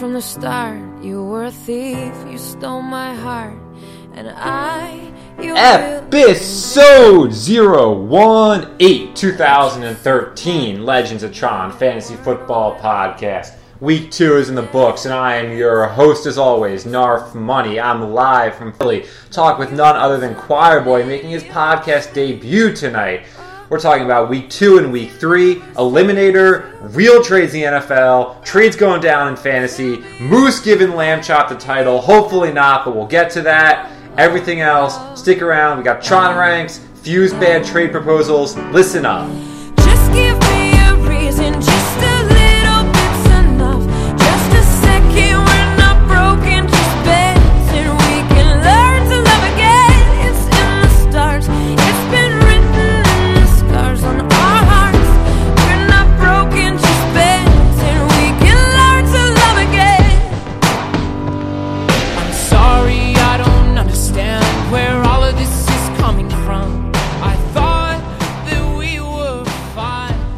from the start. You were a thief, you stole my heart, and I. You Episode 018 2013 Legends of Tron Fantasy Football Podcast. Week two is in the books, and I am your host as always, Narf Money. I'm live from Philly. Talk with none other than Choir Boy making his podcast debut tonight. We're talking about week two and week three, Eliminator, real trades in the NFL, trades going down in fantasy, Moose giving Lamb Chop the title. Hopefully not, but we'll get to that. Everything else, stick around. We got Tron ranks, Fuse bad trade proposals. Listen up.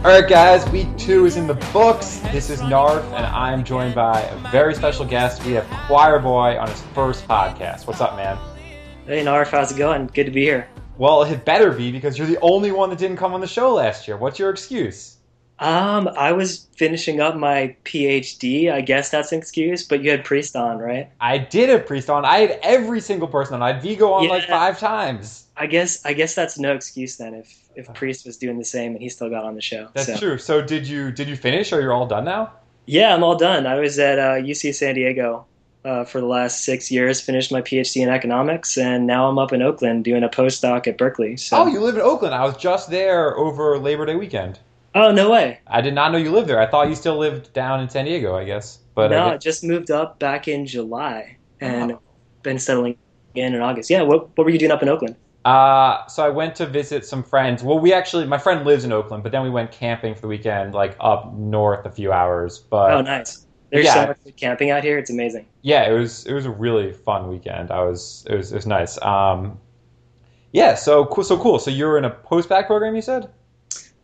Fine. All right, guys, week two is in the books. This is Narf, and I'm joined by a very special guest. We have Choir Boy on his first podcast. What's up, man? Hey Narf, how's it going? Good to be here. Well, it better be because you're the only one that didn't come on the show last year. What's your excuse? Um, I was finishing up my PhD. I guess that's an excuse, but you had Priest on, right? I did have Priest on. I had every single person on. I had Vigo on like five times. I guess I guess that's no excuse then if if Priest was doing the same and he still got on the show. That's so. true. So did you did you finish or you're all done now? Yeah, I'm all done. I was at uh, UC San Diego uh, for the last six years, finished my PhD in economics, and now I'm up in Oakland doing a postdoc at Berkeley. So. Oh, you live in Oakland. I was just there over Labor Day weekend. Oh, no way. I did not know you lived there. I thought you still lived down in San Diego, I guess. But no, I guess- just moved up back in July and Oh. been settling in in August. Yeah, what what were you doing up in Oakland? Uh, so I went to visit some friends. Well, we actually, my friend lives in Oakland, but then we went camping for the weekend, like up north a few hours. But Oh, nice. There's yeah. so much good camping out here. It's amazing. yeah, it was it was a really fun weekend. I was it was it was nice. Um, yeah, so cool, so cool. So you're in a post bac program, you said?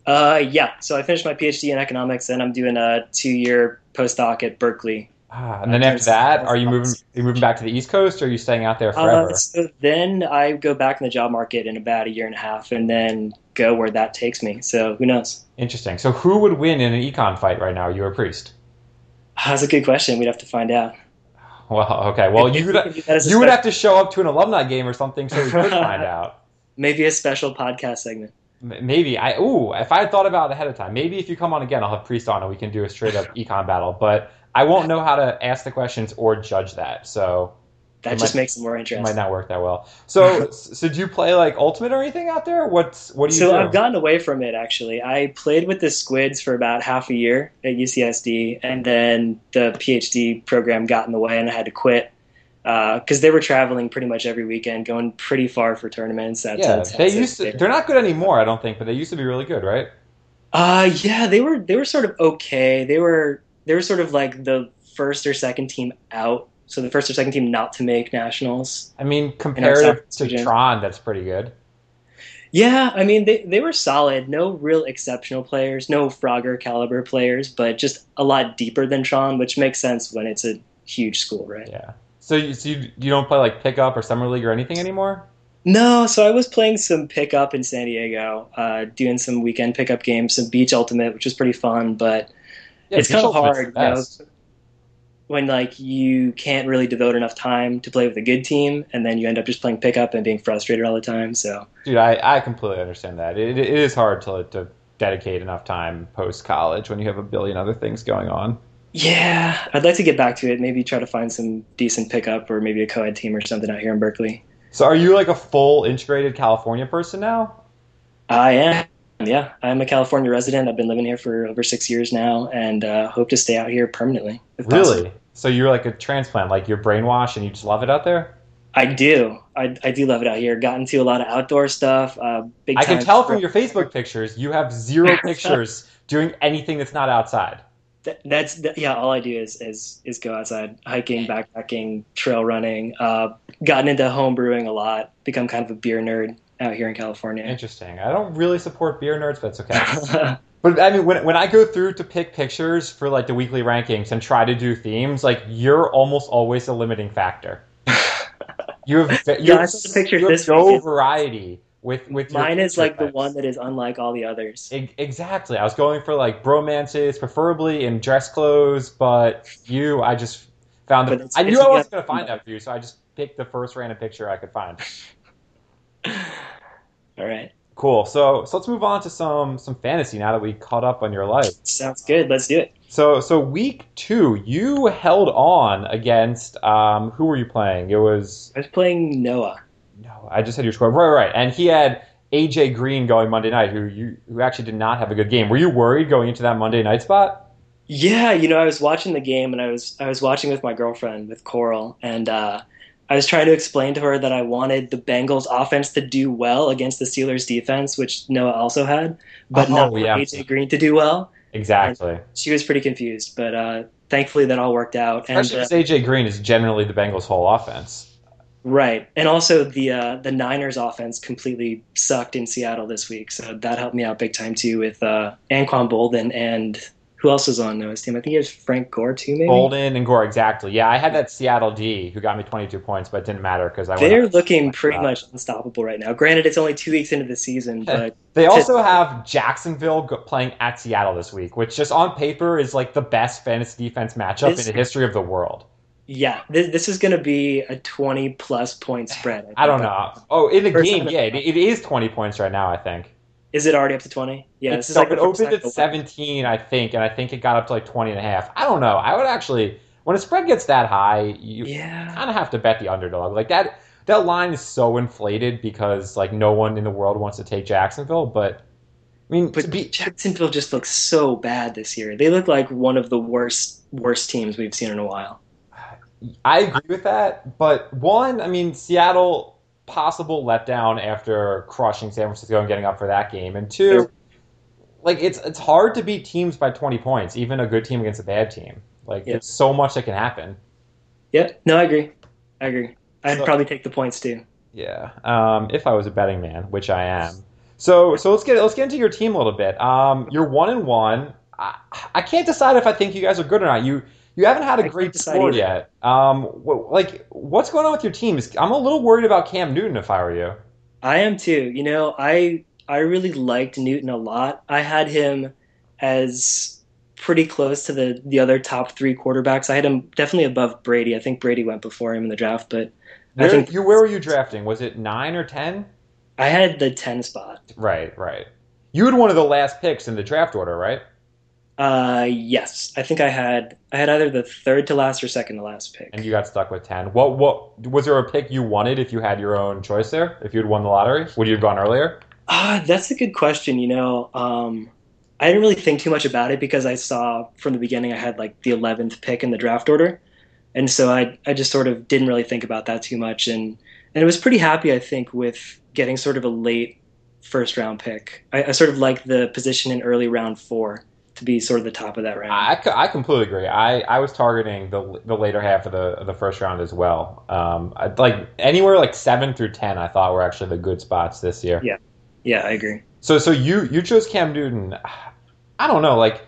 Uh, yeah. So I finished my PhD in economics, and I'm doing a two-year postdoc at Berkeley. Ah, and then Uh, after that, are you moving? Are you moving back to the East Coast, or are you staying out there Uh, forever? so then I go back in the job market in about a year and a half, and then go where that takes me. So who knows? Interesting. So who would win in an econ fight right now? You or Priest? That's a good question. We'd have to find out. Well, okay. Well, you would That is a you would have to show up to an alumni game or something so we could find out. maybe a special podcast segment. Maybe I ooh if I had thought about it ahead of time. Maybe if you come on again, I'll have Priest on and we can do a straight up econ battle. But I won't know how to ask the questions or judge that, so That just might- makes it more interesting. might not work that well. So, so do you play like Ultimate or anything out there? What's what do you So do? I've gotten away from it actually. I played with the Squids for about half a year at UCSD, and then the PhD program got in the way, and I had to quit because they were traveling pretty much every weekend, going pretty far for tournaments. Yeah, they used to. They're not good anymore, I don't think, but they used to be really good, right? Uh, yeah, they were they were sort of okay. They were they were sort of like the first or second team out. So the first or second team not to make nationals. I mean, compared to region. Tron, that's pretty good. Yeah, I mean they they were solid. No real exceptional players, no Frogger caliber players, but just a lot deeper than Tron, which makes sense when it's a huge school, right? Yeah. So you, so you, you don't play like pickup or summer league or anything anymore? No, so I was playing some pickup in San Diego, uh, doing some weekend pickup games, some Beach Ultimate, which was pretty fun, but Yeah, it's kind of hard, you know, when like you can't really devote enough time to play with a good team, and then you end up just playing pickup and being frustrated all the time. So Dude, I, I completely understand that. It, it is hard to to dedicate enough time post college when you have a billion other things going on. yeah, I'd like to get back to it. Maybe try to find some decent pickup or maybe a co-ed team or something out here in Berkeley. So are you like a full integrated California person now? I am. Yeah, I'm a California resident. I've been living here for over six years now, and uh, hope to stay out here permanently. if possible. Really? So you're like a transplant, like you're brainwashed and you just love it out there? I do. I, I do love it out here. Got into a lot of outdoor stuff. Uh, big I can tell from your Facebook pictures you have zero pictures doing anything that's not outside. Th- that's th- yeah. All I do is is is go outside, hiking, backpacking, trail running. Uh, gotten into home brewing a lot. Become kind of a beer nerd out here in California. Interesting. I don't really support beer nerds, but it's okay. But I mean, when, when I go through to pick pictures for like the weekly rankings and try to do themes, like you're almost always a limiting factor. You have you Yeah, have, picture you this no variety with with Mine is like the one that is unlike all the others. Exactly. I was going for like bromances, preferably in dress clothes, but you, I just found the. it's- I knew I wasn't going to find that for you, so I just picked the first random picture I could find. All right, Cool. So so let's move on to some some fantasy now that we caught up on your life. sounds good. Let's do it. So so week two, you held on against um who were you playing? It was I was playing Noah. no, I just had your score right right, and he had AJ Green going Monday night, who you who actually did not have a good game. Were you worried going into that Monday night spot? Yeah, you know, I was watching the game and I was I was watching with my girlfriend with Coral and uh, I was trying to explain to her that I wanted the Bengals offense to do well against the Steelers defense, which Noah also had, but Oh, not for yeah. AJ Green to do well. Exactly. She was pretty confused, but uh, thankfully that all worked out. And uh, AJ Green is generally the Bengals' whole offense. right, and also the uh, the Niners offense completely sucked in Seattle this week, so that helped me out big time too with uh, Anquan Boldin and who else was on Noah's team? I think he has Frank Gore too, maybe. Boldin and Gore, exactly. Yeah, I had that Seattle D who got me 22 points, but it didn't matter because I They're looking pretty much unstoppable right now. Granted, it's only two weeks into the season, but They also have Jacksonville playing at Seattle this week, which just on paper is like the best fantasy defense matchup This- in the history of the world. yeah, this, this is going to be a 20 plus point spread. I don't know. Oh, in the First game, yeah, it, it is 20 points right now, I think. Is it already up to 20? Yeah, It's this is like it opened at 17, I think, and I think it got up to like 20 and a half. I don't know. I would actually, when a spread gets that high, you Yeah, kind of have to bet the underdog. Like that, that line is so inflated because like no one in the world wants to take Jacksonville. But I mean, but be, Jacksonville just looks so bad this year. They look like one of the worst worst teams we've seen in a while. I agree with that. But one, I mean, Seattle possible letdown after crushing San Francisco and getting up for that game, and two, like it's it's hard to beat teams by 20 points, even a good team against a bad team. Like Yeah. there's so much that can happen. Yeah, no, I agree. I agree. I'd So- probably take the points too. Yeah. Um, if I was a betting man, which I am. So so let's get let's get into your team a little bit. Um, you're one and one. I, I can't decide if I think you guys are good or not. You you haven't had a I great score yet. Um, like what's going on with your team? I'm a little worried about Cam Newton if I were you. I am too. You know, I I really liked Newton a lot. I had him as pretty close to the the other top three quarterbacks. I had him definitely above Brady. I think Brady went before him in the draft, but I Where, think you where were you drafting? Was it nine or ten? I had the ten spot. Right, right. You had one of the last picks in the draft order, right? Uh, yes, I think I had I had either the third to last or second to last pick. And you got stuck with ten. What what was there a pick you wanted if you had your own choice there? If you had won the lottery, would you have gone earlier? Ah, that's a good question. You know, um, I didn't really think too much about it because I saw from the beginning I had like the eleventh pick in the draft order, and so I I just sort of didn't really think about that too much, and and I was pretty happy I think with getting sort of a late first round pick. I, I sort of like the position in early round four to be sort of the top of that round. I, I completely agree. I, I was targeting the the later half of the of the first round as well. Um, I, like anywhere like seven through ten, I thought were actually the good spots this year. Yeah. yeah, I agree. So so you you chose Cam Newton. I don't know. Like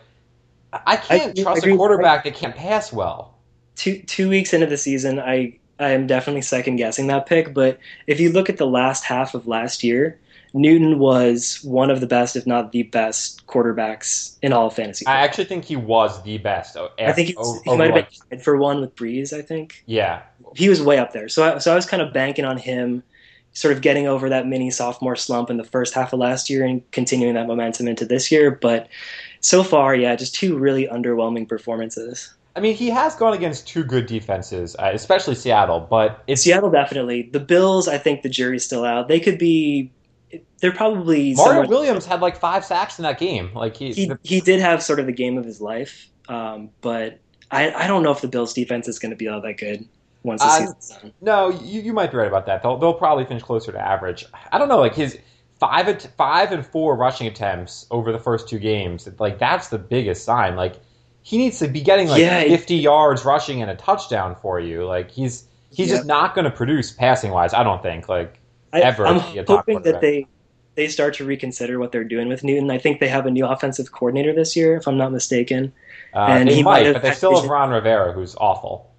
I can't I trust agree. a quarterback that can't pass well. two two weeks into the season, I I am definitely second guessing that pick. But if you look at the last half of last year, Newton was one of the best, if not the best, quarterbacks in all of fantasy. I actually think he was the best. o- I think he, was, he might have been tied for one with Brees. I think Yeah, he was way up there. So I, so I was kind of banking on him, sort of getting over that mini sophomore slump in the first half of last year and continuing that momentum into this year. But so far, yeah, just two really underwhelming performances. I mean he has gone against two good defenses, uh, especially Seattle. But it's Seattle definitely. The Bills, I think the jury's still out. They could be. They're probably Mario Williams had like five sacks in that game. Like he, He he did have sort of the game of his life, um, but I I don't know if the Bills defense is going to be all that good once the Uh, season's done. No, you, you might be right about that. They'll they'll probably finish closer to average. I don't know, like his five at, five and four rushing attempts over the first two games. Like that's the biggest sign. Like he needs to be getting like Yeah, it- fifty yards rushing and a touchdown for you. Like he's he's Yeah. just not going to produce passing wise. I don't think. Like I, ever I'm to be a top hoping that they they start to reconsider what they're doing with Newton. I think they have a new offensive coordinator this year, if I'm not mistaken. Uh, And they he might might, but they still have. Ron Rivera, who's awful.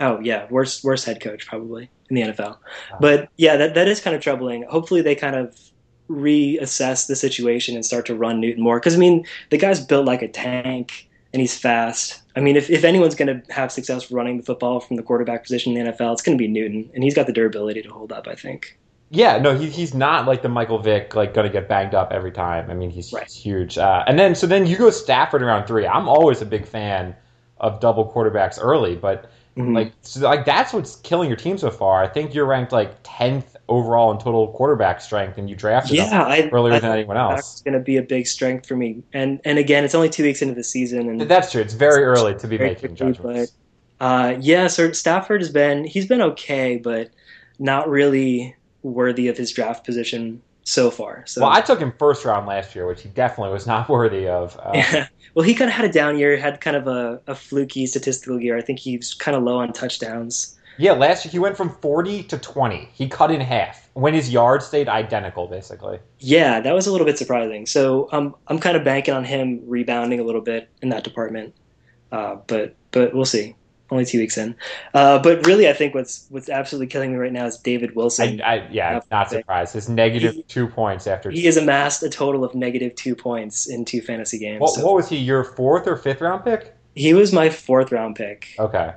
Oh yeah, worst worst head coach probably in the NFL. But yeah, that that is kind of troubling. Hopefully they kind of reassess the situation and start to run Newton more because I mean the guy's built like a tank and he's fast. I mean if if anyone's going to have success running the football from the quarterback position in the NFL, it's going to be Newton and he's got the durability to hold up. I think. Yeah, no, he, he's not like the Michael Vick, like going to get banged up every time. I mean, he's, Right. he's huge. Uh, and then, so then you go Stafford in round three. I'm always a big fan of double quarterbacks early, but Mhm. like, so, like that's what's killing your team so far. I think you're ranked like tenth overall in total quarterback strength, and you drafted yeah, I, earlier I than anyone That's else. going to be a big strength for me. And and again, it's only two weeks into the season, and That's true. It's very early to be making quickly, judgments. But, uh, yeah, so Stafford has been he's been okay, but not really worthy of his draft position so far. So Well, I took him first round last year, which he definitely was not worthy of. Um, yeah. Well, he kind of had a down year, had kind of a, a fluky statistical year. I think he's kind of low on touchdowns. Yeah, last year he went from 40 to 20. He cut in half when his yards stayed identical, basically. Yeah, that was a little bit surprising. So um, I'm kind of banking on him rebounding a little bit in that department. Uh, but but we'll see. Only two weeks in. Uh, but really, I think what's what's absolutely killing me right now is David Wilson. I, yeah, Yeah, not surprised. His negative He- two points after. he has amassed a total of negative two points in two fantasy games. what, So what was he? Your fourth or fifth round pick? he was my fourth round pick Okay.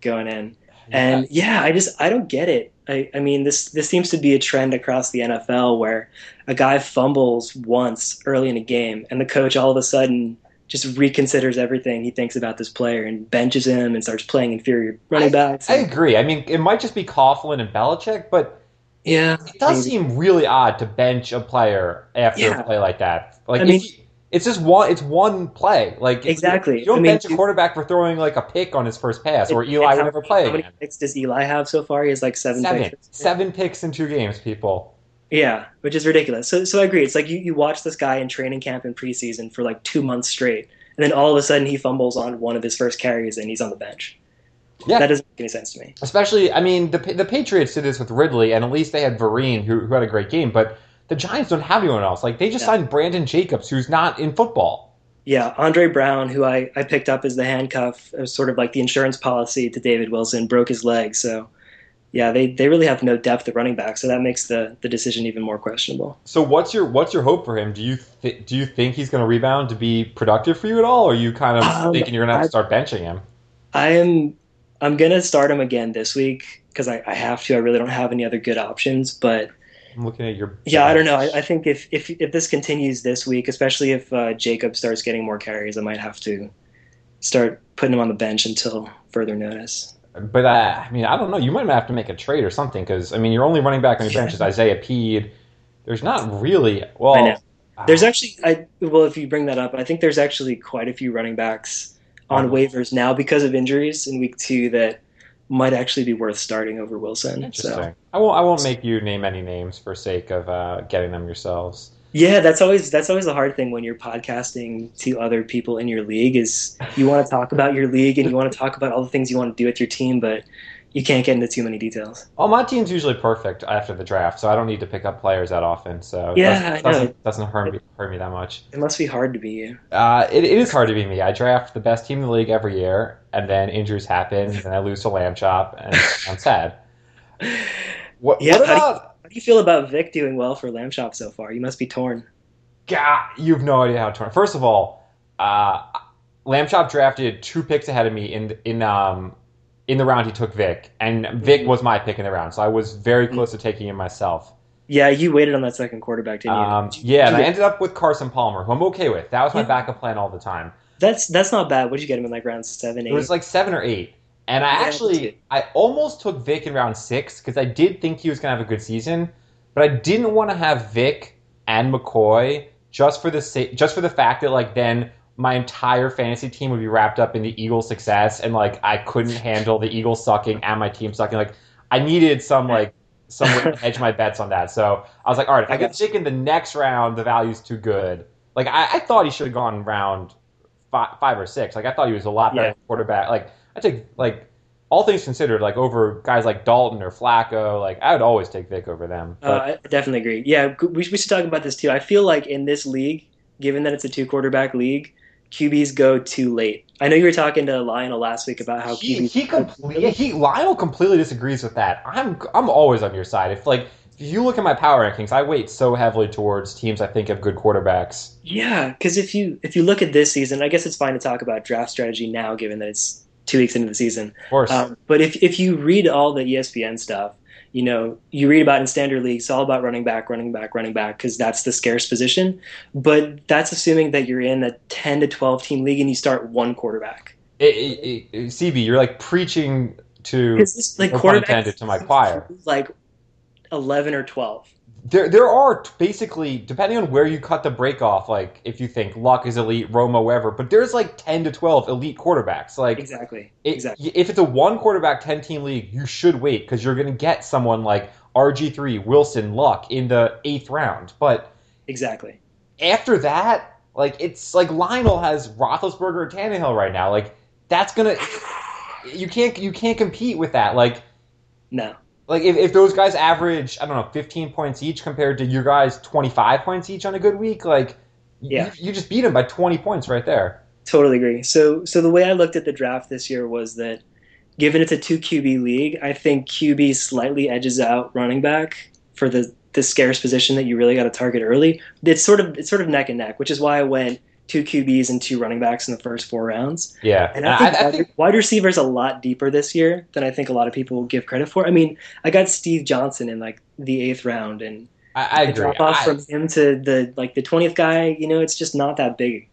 going in. And yeah, I just I don't get it. I, I mean this this seems to be a trend across the NFL where a guy fumbles once early in a game and the coach all of a sudden just reconsiders everything he thinks about this player and benches him and starts playing inferior running backs. I agree. I mean, it might just be Coughlin and Belichick, but yeah, it does maybe. seem really odd to bench a player after Yeah. a play like that. Like, I mean- you- it's just one. It's one play. Like Exactly. You don't I mean, bench a quarterback for throwing like a pick on his first pass, or And Eli would never play How many again. picks does Eli have so far? He has like seven, Seven, picks. seven picks in two games, people. Yeah, which is ridiculous. So, so I agree. It's like you, you watch this guy in training camp and preseason for like two months straight, and then all of a sudden he fumbles on one of his first carries and he's on the bench. Yeah. That doesn't make any sense to me. Especially, I mean, the the Patriots did this with Ridley, and at least they had Vereen, who, who had a great game. But the Giants don't have anyone else. Like they just Yeah. signed Brandon Jacobs, who's not in football. Yeah, Andre Brown, who I, I picked up as the handcuff, as sort of like the insurance policy to David Wilson, broke his leg. So, yeah, they, they really have no depth at running back. So that makes the, the decision even more questionable. So what's your what's your hope for him? Do you th- do you think he's going to rebound to be productive for you at all, or are you kind of Um, thinking you're going to have to start benching him? I am I'm gonna start him again this week because I, I have to. I really don't have any other good options. But I'm looking at your yeah, I don't know. I, I think if, if if this continues this week, especially if uh, Jacob starts getting more carries, I might have to start putting him on the bench until further notice. But uh, I mean, I don't know. You might have to make a trade or something because I mean, you're only running back on your Yeah. bench is Isaiah Pead. There's not really well. I uh, There's actually, I well, if you bring that up, I think there's actually quite a few running backs on waivers now because of injuries in week two that might actually be worth starting over Wilson. Interesting. So I won't. I won't make you name any names for sake of uh, getting them yourselves. Yeah, that's always that's always the hard thing when you're podcasting to other people in your league is you want to talk about your league and you want to talk about all the things you want to do with your team, but you can't get into too many details. Well, my team's usually perfect after the draft, so I don't need to pick up players that often. So it Yeah, doesn't, doesn't, doesn't hurt me hurt me that much. It must be hard to be you. Uh, it, it is hard to be me. I draft the best team in the league every year, and then injuries happen, and I lose to Lamb Chop, and I'm sad. What, Yeah, what how do you- about? How do you feel about Vic doing well for Lamb Chop so far? You must be torn. God, you have no idea how torn. First of all, uh, Lamb Chop drafted two picks ahead of me in in um in the round he took Vic, and Vic Mhm. was my pick in the round, so I was very Mm-hmm. close to taking him myself. Yeah, you waited on that second quarterback, didn't you? Um, Did you- yeah, did and you I ended up with Carson Palmer, who I'm okay with. That was my Yeah. backup plan all the time. That's that's not bad. What did you get him in like round seven, eight? It was like seven or eight. And I actually, I almost took Vic in round six because I did think he was going to have a good season, but I didn't want to have Vic and McCoy just for the sa- just for the fact that like then my entire fantasy team would be wrapped up in the Eagles' success, and like I couldn't handle the Eagles sucking and my team sucking. Like I needed some like some way to hedge my bets on that. So I was like, all right, if I get Vic in the next round, the value's too good. Like I, I thought he should have gone round five, five or six. Like I thought he was a lot better Yeah. quarterback. Like I take like all things considered, like over guys like Dalton or Flacco, like I would always take Vic over them. Uh, I definitely agree. Yeah, we, we should talk about this too. I feel like in this league, given that it's a two quarterback league, QBs go too late. I know you were talking to Lionel last week about how he QBs he completely he Lionel completely disagrees with that. I'm I'm always on your side. If like if you look at my power rankings, I weight so heavily towards teams I think have good quarterbacks. Yeah, because if you if you look at this season, I guess it's fine to talk about draft strategy now, given that it's two weeks into the season. Of course, Um, but if if you read all the ESPN stuff, you know you read about in standard leagues, it's all about running back, running back, running back, because that's the scarce position. But that's assuming that you're in a ten to twelve team league and you start one quarterback. it, it, it, CB, you're like preaching to like quarterback to my choir. like eleven or twelve. There there are t- basically depending on where you cut the break off. Like if you think Luck is elite, Romo, whatever, but there's like ten to twelve elite quarterbacks. Like Exactly. It- exactly. If it's a one quarterback, 10 team league, you should wait because you're going to get someone like RG3, Wilson, Luck in the eighth round. But Exactly. after that, like, it's like Lionel has Roethlisberger and Tannehill right now. Like, that's going to. You can't you can't compete with that. Like No. Like if, if those guys average I don't know 15 points each compared to your guys 25 points each on a good week, like Yeah. you, you just beat them by 20 points right there. Totally agree. So so the way I looked at the draft this year was that given it's a two QB league, I think QB slightly edges out running back for the the scarce position that you really got to target early. It's sort of it's sort of neck and neck, which is why I went two QBs and two running backs in the first four rounds. Yeah, And I think, I, I wide, think wide receivers a lot deeper this year than I think a lot of people will give credit for. I mean, I got Steve Johnson in like the eighth round, and I, I agree. drop off I- from him to the like the twentieth guy, you know, it's just not that big.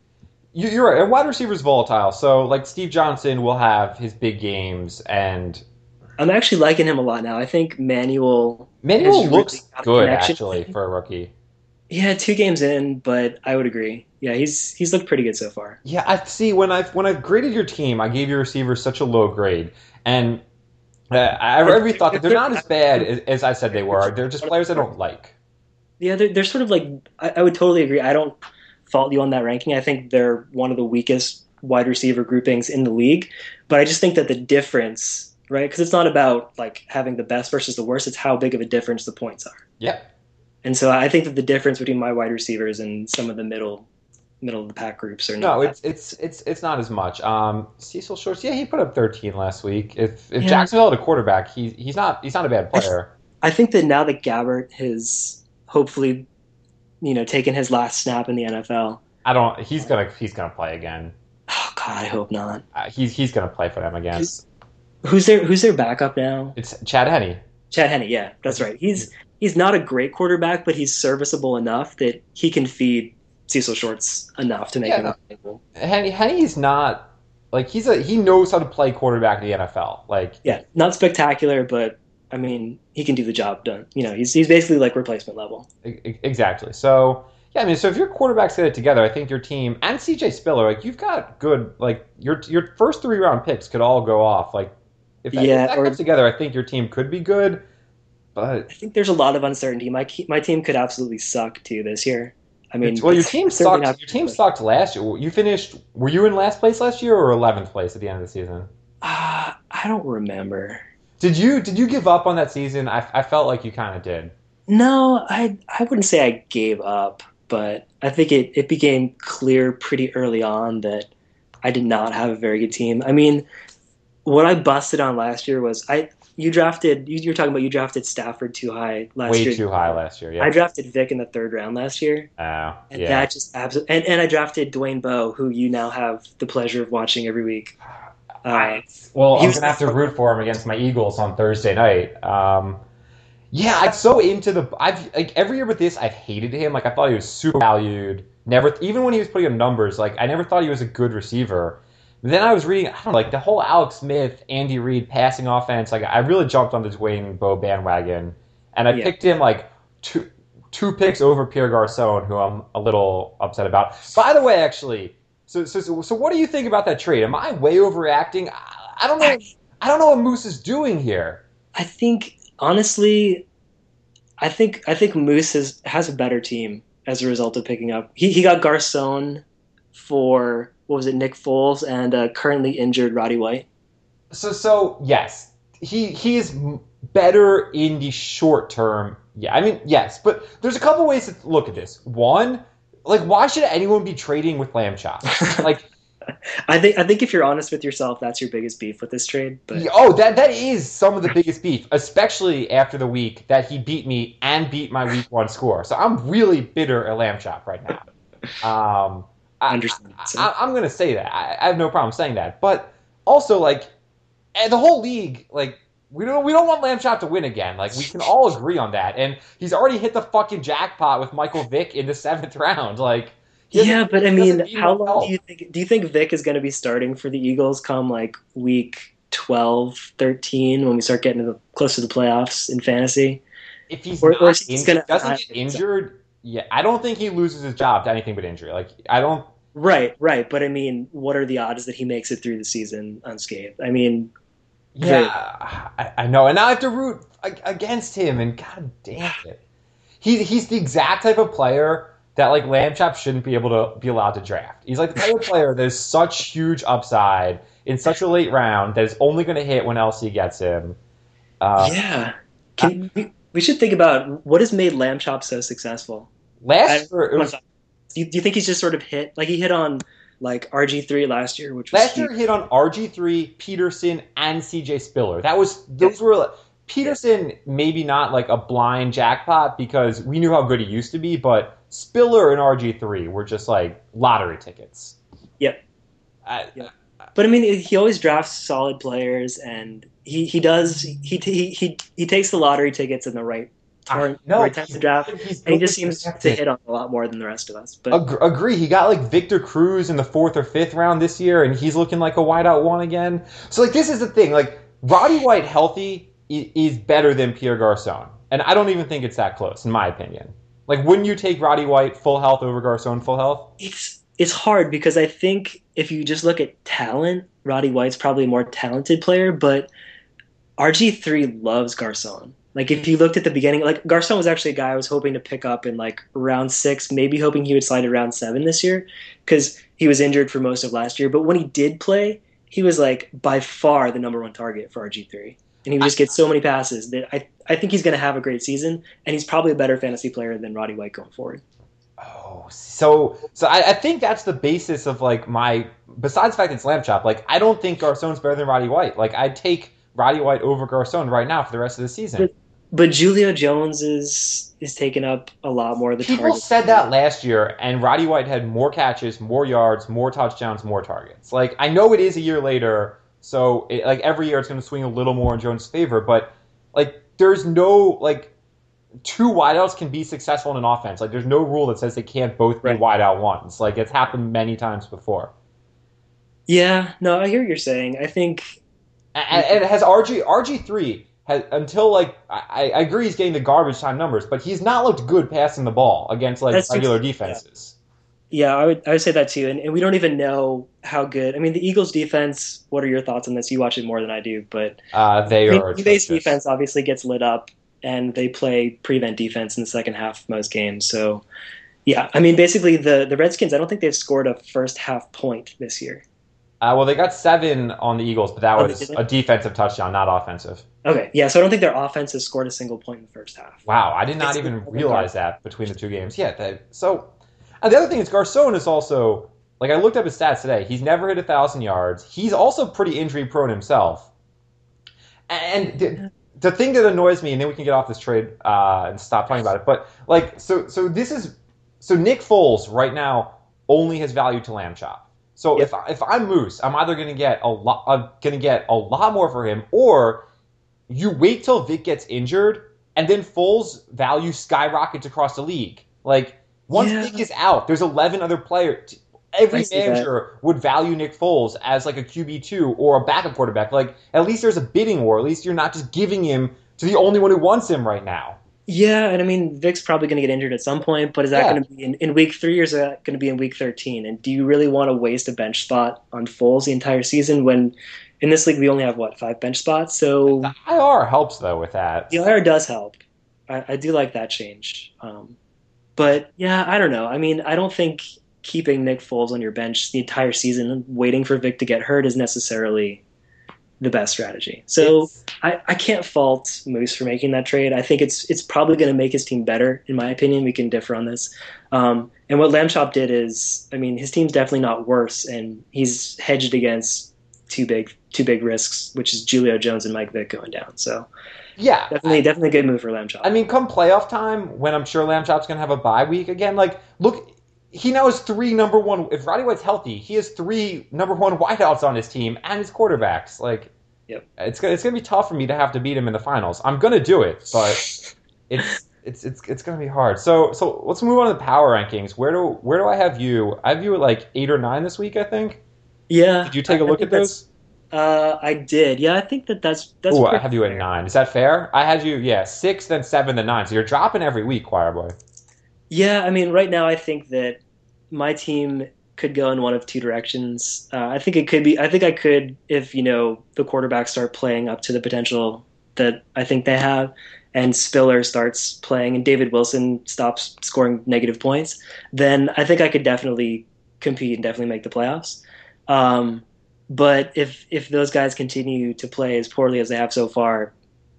You- You're right. And wide receiver's volatile. So, like, Steve Johnson will have his big games, and I'm actually liking him a lot now. I think Manuel Manuel looks really good, actually, for a rookie. Yeah, two games in, but I would agree. Yeah, he's he's looked pretty good so far. Yeah, I see. When I when I graded your team, I gave your receivers such a low grade, and uh, I, really thought that they're not as bad as, as I said they were. They're just players I don't like. Yeah, they're, they're sort of like I, I would totally agree. I don't fault you on that ranking. I think they're one of the weakest wide receiver groupings in the league, but I just think that the difference, right? Because it's not about like having the best versus the worst. It's how big of a difference the points are. Yep. And so I think that the difference between my wide receivers and some of the middle middle of the pack groups are not. No, it's it's it's it's not as much. Um, Cecil Shorts, yeah, he put up 13 last week. If if Yeah. Jacksonville had a quarterback, he's he's not he's not a bad player. I think that now that Gabbert has hopefully, you know, taken his last snap in the NFL. I don't. He's gonna he's gonna play again. Oh God, I hope not. Uh, he's he's gonna play for them again. Who's- Who's their Who's their backup now? It's Chad Henne. Chad Henne, Yeah, that's right. He's he's not a great quarterback, but he's serviceable enough that he can feed Cecil Shorts enough to make Yeah. him valuable. Henne Henne's not like he's a he knows how to play quarterback in the NFL. Like Yeah, not spectacular, but I mean, he can do the job done. You know, he's he's basically like replacement level. exactly. So yeah, I mean, so if your quarterbacks get it together, I think your team and CJ Spiller, like you've got good like your your first three round picks could all go off. Like if that, Yeah, if that or- comes together, I think your team could be good. But I think there's a lot of uncertainty. My my team could absolutely suck too this year. I mean, well, your team sucked. Your team sucked last year. You finished. Were you in last place last year or eleventh place at the end of the season? Ah, I don't remember. Did you did you give up on that season? I, I felt like you kind of did. No, I I wouldn't say I gave up, but I think it, it became clear pretty early on that I did not have a very good team. I mean, what I busted on last year was I you drafted you, you're talking about you drafted Stafford too high last Way year. Way too high last year. Yeah. I drafted Vic in the third round last year, Oh, and yeah. that just absolutely. And, and I drafted Dwayne Bowe, who you now have the pleasure of watching every week. Uh, Well, He I'm gonna have to root for him against my Eagles on Thursday night. Um, yeah, I'm so into the. I've like every year with this, I've hated him. Like I thought he was super valued. Never, even when he was putting up numbers, like I never thought he was a good receiver. Then I was reading, I don't know, like the whole Alex Smith, Andy Reid passing offense. Like I really jumped on the Dwayne Bowe bandwagon, and I Yeah. picked him like two two picks over Pierre Garcon, who I'm a little upset about. By the way, actually, so so so, what do you think about that trade? Am I way overreacting? I, I don't know. I don't know what Moose is doing here. I think honestly, I think I think Moose has has a better team as a result of picking up. He he got Garcon for what was it, Nick Foles and uh, currently injured Roddy White. So so yes, he he is better in the short term. Yeah, I mean yes, but there's a couple ways to look at this. One, like why should anyone be trading with Lamb Chop? Like I think I think if you're honest with yourself, that's your biggest beef with this trade. But oh, that that is some of the biggest beef, especially after the week that he beat me and beat my week one score. So I'm really bitter at Lamb Chop right now. Um, understand. So. I, I'm going to say that. I, I have no problem saying that. But also, like, eh, the whole league, like, we don't we don't want Lamb Chop to win again. Like, we can all agree on that. And he's already hit the fucking jackpot with Michael Vick in the seventh round. Like, yeah, but I mean, how long help. do you think? Do you think Vic is going to be starting for the Eagles come like week 12, 13 when we start getting to the, close to the playoffs in fantasy? if he's or- not or is he injured, gonna- doesn't get injured. Yeah, I don't think he loses his job to anything but injury. Like, I don't. Right, right. But I mean, what are the odds that he makes it through the season unscathed? I mean, Yeah, I, I know, and now I have to root against him. And god damn it, he he's the exact type of player that like Lamb Chop shouldn't be able to be allowed to draft. He's like the type of player there's such huge upside in such a late round that is only going to hit when LC gets him. Uh, yeah. Can, we, we should think about what has made Lamb Chop so successful. Last I- year, it was, Do you, do you think he's just sort of hit like he hit on like RG three last year, which was last year hit on RG three, Peterson, and CJ Spiller. That was those were like, Peterson maybe not like a blind jackpot because we knew how good he used to be, but Spiller and RG three were just like lottery tickets. Yep. I, Yep. But I mean, he always drafts solid players, and he, he does he, he he he takes the lottery tickets in the right no, right time draft, he's and he just seems to hit on a lot more than the rest of us. But Ag- agree. He got like Victor Cruz in the fourth or fifth round this year, and he's looking like a wideout one again. So like this is the thing. Like Roddy White healthy is better than Pierre Garcon, and I don't even think it's that close in my opinion. Like, wouldn't you take Roddy White full health over Garcon full health? it's it's hard because I think if you just look at talent, Roddy White's probably a more talented player, but RG three loves Garcon. Like if you looked at the beginning, like Garcon was actually a guy I was hoping to pick up in like round six, maybe hoping he would slide to round seven this year because he was injured for most of last year. But when he did play, he was like by far the number one target for RG three, and he would just get so many passes that I I think he's going to have a great season, and he's probably a better fantasy player than Roddy White going forward. Oh, so so I, I think that's the basis of like my. Besides the fact it's lamb chop, like I don't think Garcon's better than Roddy White. Like I'd take Roddy White over Garcon right now for the rest of the season. But Julio Jones is is taking up a lot more of the People said that last year, and Roddy White had more catches, more yards, more touchdowns, more targets. Like I know it is a year later, so it, like every year it's going to swing a little more in Jones' favor, but like there's no like two wideouts can be successful in an offense. Like there's no rule that says they can't both be Right. wideout ones. Like it's happened many times before. Yeah, no, I hear what you're saying. I think And, and it has RG RG three has until like I, I agree he's getting the garbage time numbers, but he's not looked good passing the ball against like That's regular Yeah. defenses. yeah, I would I would say that too. And, and we don't even know how good. I mean, the Eagles' defense. What are your thoughts on this? You watch it more than I do, but Uh, they I mean, are atrocious. defense obviously gets lit up, and they play prevent defense in the second half of most games. So, yeah, I mean, basically the the Redskins. I don't think they've scored a first half point this year. Uh, well, they got seven on the Eagles, but that Oh, was a defensive touchdown, not offensive. Okay, yeah, so I don't think their offense has scored a single point in the first half. Wow, I did not It's- even realize that between the two games. Yeah, they, so and the other thing is Garcon is also like I looked up his stats today. He's never hit a thousand yards. He's also pretty injury prone himself. And the, the thing that annoys me, and then we can get off this trade uh, and stop talking about it. But like, so so this is so Nick Foles right now only has value to lamb chop. So Yep. if I- if I'm Moose, I'm either going to get a lot, I'm going to get a lot more for him, or you wait till Vic gets injured, and then Foles' value skyrockets across the league. Like once Yeah. Vic is out, there's 11 other players. Every see that. manager would value Nick Foles as like a QB two or a backup quarterback. Like at least there's a bidding war. At least you're not just giving him to the only one who wants him right now. Yeah, and I mean Vic's probably going to get injured at some point, but is that Yeah. going to be in, in week three or is that going to be in week thirteen? And do you really want to waste a bench spot on Foles the entire season when in this league we only have what five bench spots? So The IR helps though with that. the IR does help. I, I do like that change. Um, but yeah, I don't know. I mean, I don't think keeping Nick Foles on your bench the entire season, waiting for Vic to get hurt, is necessarily the best strategy. So It's- I, I can't fault Moose for making that trade. I think it's it's probably going to make his team better, in my opinion. We can differ on this. Um, and what Lamb Chop did is, I mean, his team's definitely not worse, and he's hedged against two big two big risks, which is Julio Jones and Mike Vick going down. So yeah, definitely definitely a good move for Lamb Chop. I mean, come playoff time, when I'm sure Lamb Chop's gonna have a bye week again. Like, look, he now has three number one. If Roddy White's healthy, he has three number one wideouts on his team and his quarterbacks. Like, Yep. it's gonna it's gonna be tough for me to have to beat him in the finals. I'm gonna do it, but it's it's it's it's gonna be hard. So so let's move on to the power rankings. Where do where do I have you? I have you at like eight or nine this week. I think. yeah. Did you take a I- I look think at those? Uh, I did. Yeah, I think that that's that's. Oh, I have you at fair. nine. Is that fair? I had you, yeah, six, then seven, then nine. So you're dropping every week, Choir Boy. Yeah, I mean, right now I think that my team could go in one of two directions. Uh, I think it could be. I think I could if you know the quarterbacks start playing up to the potential that I think they have, and Spiller starts playing, and David Wilson stops scoring negative points. Then I think I could definitely compete and definitely make the playoffs. Um, but if if those guys continue to play as poorly as they have so far,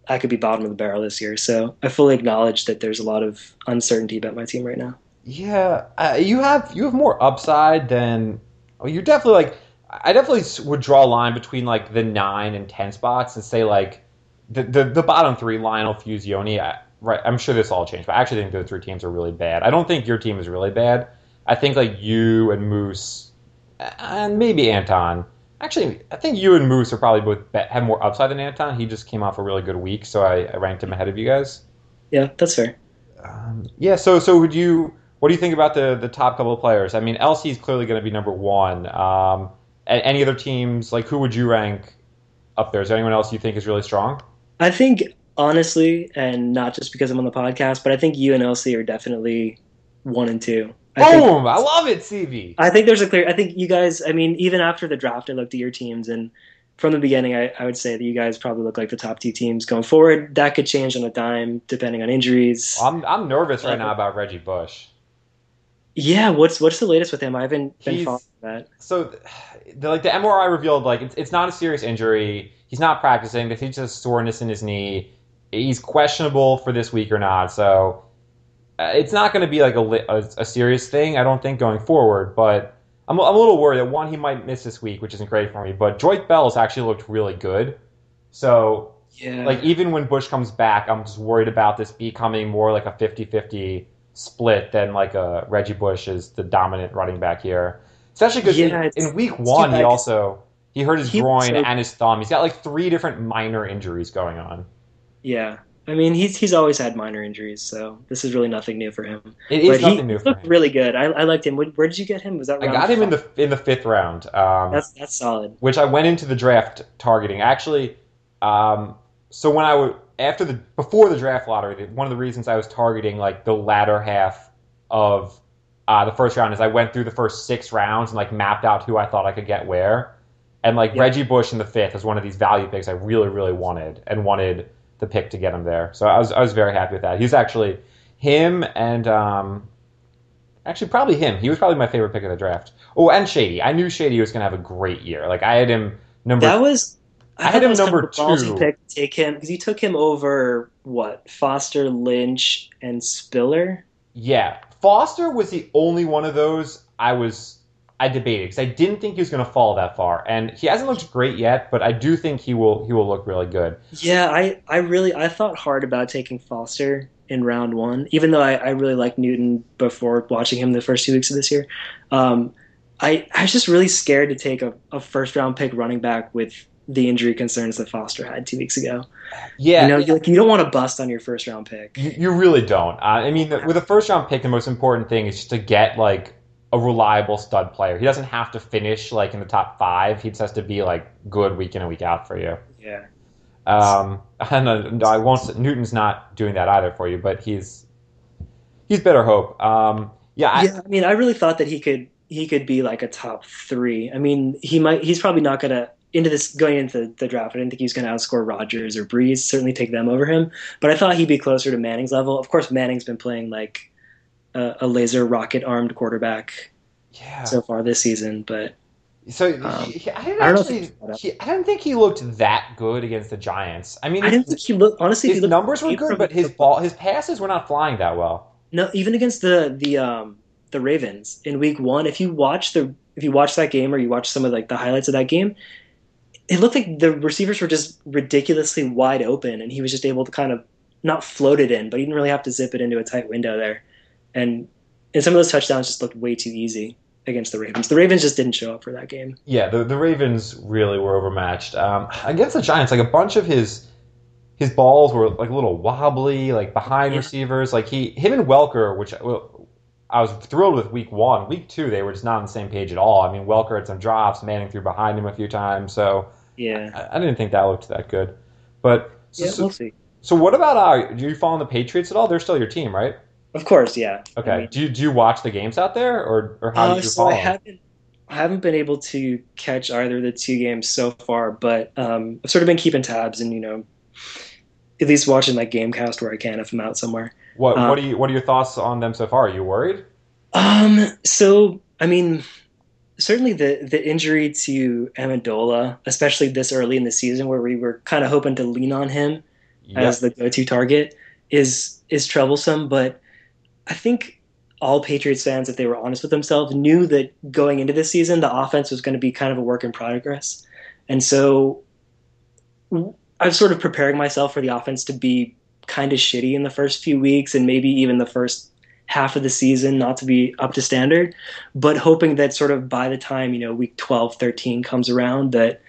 I could be bottom of the barrel this year. So I fully acknowledge that there's a lot of uncertainty about my team right now. Yeah, uh, you have you have more upside than. Well, you're definitely like. I definitely would draw a line between like the nine and ten spots and say like the the, the bottom three, Lionel, Fusione. I, right, I'm sure this all changed, but I actually think the three teams are really bad. I don't think your team is really bad. I think like you and Moose, and maybe Anton. Actually, I think you and Moose are probably both be- have more upside than Anton. He just came off a really good week, so I, I ranked him ahead of you guys. Yeah, that's fair. Um, yeah. So, so would you? What do you think about the the top couple of players? I mean, LC is clearly going to be number one. Um, any other teams? Like, who would you rank up there? Is there anyone else you think is really strong? I think honestly, and not just because I'm on the podcast, but I think you and LC are definitely one and two. I Boom! I love it, CB. I think there's a clear. I think you guys. I mean, even after the draft, I looked at your teams, and from the beginning, I, I would say that you guys probably look like the top two teams going forward. That could change on a dime depending on injuries. I'm I'm nervous right now about Reggie Bush. yeah, what's what's the latest with him? I haven't been He's- following that. So, the, like the MRI revealed, like it's, it's not a serious injury. He's not practicing. He's just a soreness in his knee. He's questionable for this week or not. So, uh, Uh, it's not going to be like a, a a serious thing. I don't think going forward. But I'm I'm a little worried that one he might miss this week, which isn't great for me. But Joique Bell's actually looked really good. So Yeah, like even when Bush comes back, I'm just worried about this becoming more like a 50-50 split than like a Reggie Bush is the dominant running back here. Especially because Yeah, in, week one he also he hurt his he groin also- and his thumb. He's got like three different minor injuries going on. yeah. I mean, he's he's always had minor injuries, so this is really nothing new for him. It is but nothing he new for looked him. really good. I, I liked him. Where, where did you get him? Was that I got him in the in the fifth round. Um, That's that's solid. which I went into the draft targeting. Actually, um, so when I would after the before the draft lottery, one of the reasons I was targeting like the latter half of uh, the first round is I went through the first six rounds and like mapped out who I thought I could get where, and like Yeah. Reggie Bush in the fifth was one of these value picks I really really wanted and wanted the pick to get him there. So I was I was very happy with that. He's actually him and um, actually probably him. He was probably my favorite pick of the draft. Oh, and Shady. I knew Shady was going to have a great year. Like I had him number. That was. I had him was kind number of two. Pick to take him because he took him over what Foster, Lynch, and Spiller. yeah, Foster was the only one of those I was I debated because I didn't think he was going to fall that far, and he hasn't looked great yet. But I do think he will he will look really good. Yeah, I, I really I thought hard about taking Foster in round one, even though I, I really liked Newton before watching him the first two weeks of this year. Um, I I was just really scared to take a, a first round pick running back with the injury concerns that Foster had two weeks ago. Yeah, You know, you like you don't want to bust on your first round pick. You, you really don't. Uh, I mean, the, with a first round pick, the most important thing is just to get like a reliable stud player. He doesn't have to finish like in the top five. He just has to be like good week in and week out for you. Yeah. Um, and uh, I won't. say- Newton's not doing that either for you, but he's he's better hope. Um, yeah, I, yeah, I mean, I really thought that he could he could be like a top three. I mean, he might. He's probably not gonna into this going into the draft. I didn't think he was gonna outscore Rodgers or Brees. Certainly take them over him. But I thought he'd be closer to Manning's level. Of course, Manning's been playing like a, a laser rocket armed quarterback yeah. so far this season. But So Um, he, I didn't I don't actually. he was caught up. he- I didn't think he looked that good against the Giants. I mean, I didn't think he looked honestly. his you look- numbers were good, but his ball, his passes were not flying that well. No, even against the the um the Ravens in week one, if you watch the if you watch that game or you watch some of like the highlights of that game, it looked like the receivers were just ridiculously wide open and he was just able to kind of not float it in, but he didn't really have to zip it into a tight window there. And and some of those touchdowns just looked way too easy against the Ravens. The Ravens just didn't show up for that game. Yeah, the the Ravens really were overmatched. Um, against the Giants, like a bunch of his his balls were like a little wobbly, like behind Yeah. receivers. Like he, him and Welker, which well, I was thrilled with week one. Week two, they were just not on the same page at all. I mean, Welker had some drops, Manning threw behind him a few times, so Yeah. I, I didn't think that looked that good. But so, Yeah, we'll see. so what about uh? Do you follow the Patriots at all? They're still your team, right? Of course, yeah. Okay. I mean, do you do you watch the games out there, or or how Uh, do you so follow? I haven't I haven't been able to catch either of the two games so far, but um, I've sort of been keeping tabs and you know at least watching like Gamecast where I can if I'm out somewhere. What uh, what are you what are your thoughts on them so far? Are you worried? Um, so I mean, certainly the the injury to Amendola, especially this early in the season where we were kind of hoping to lean on him as the go-to target, is is troublesome. But I think all Patriots fans, if they were honest with themselves, knew that going into this season, the offense was going to be kind of a work in progress, and so I was sort of preparing myself for the offense to be kind of shitty in the first few weeks and maybe even the first half of the season not to be up to standard but hoping that sort of by the time you know week 12 13 comes around that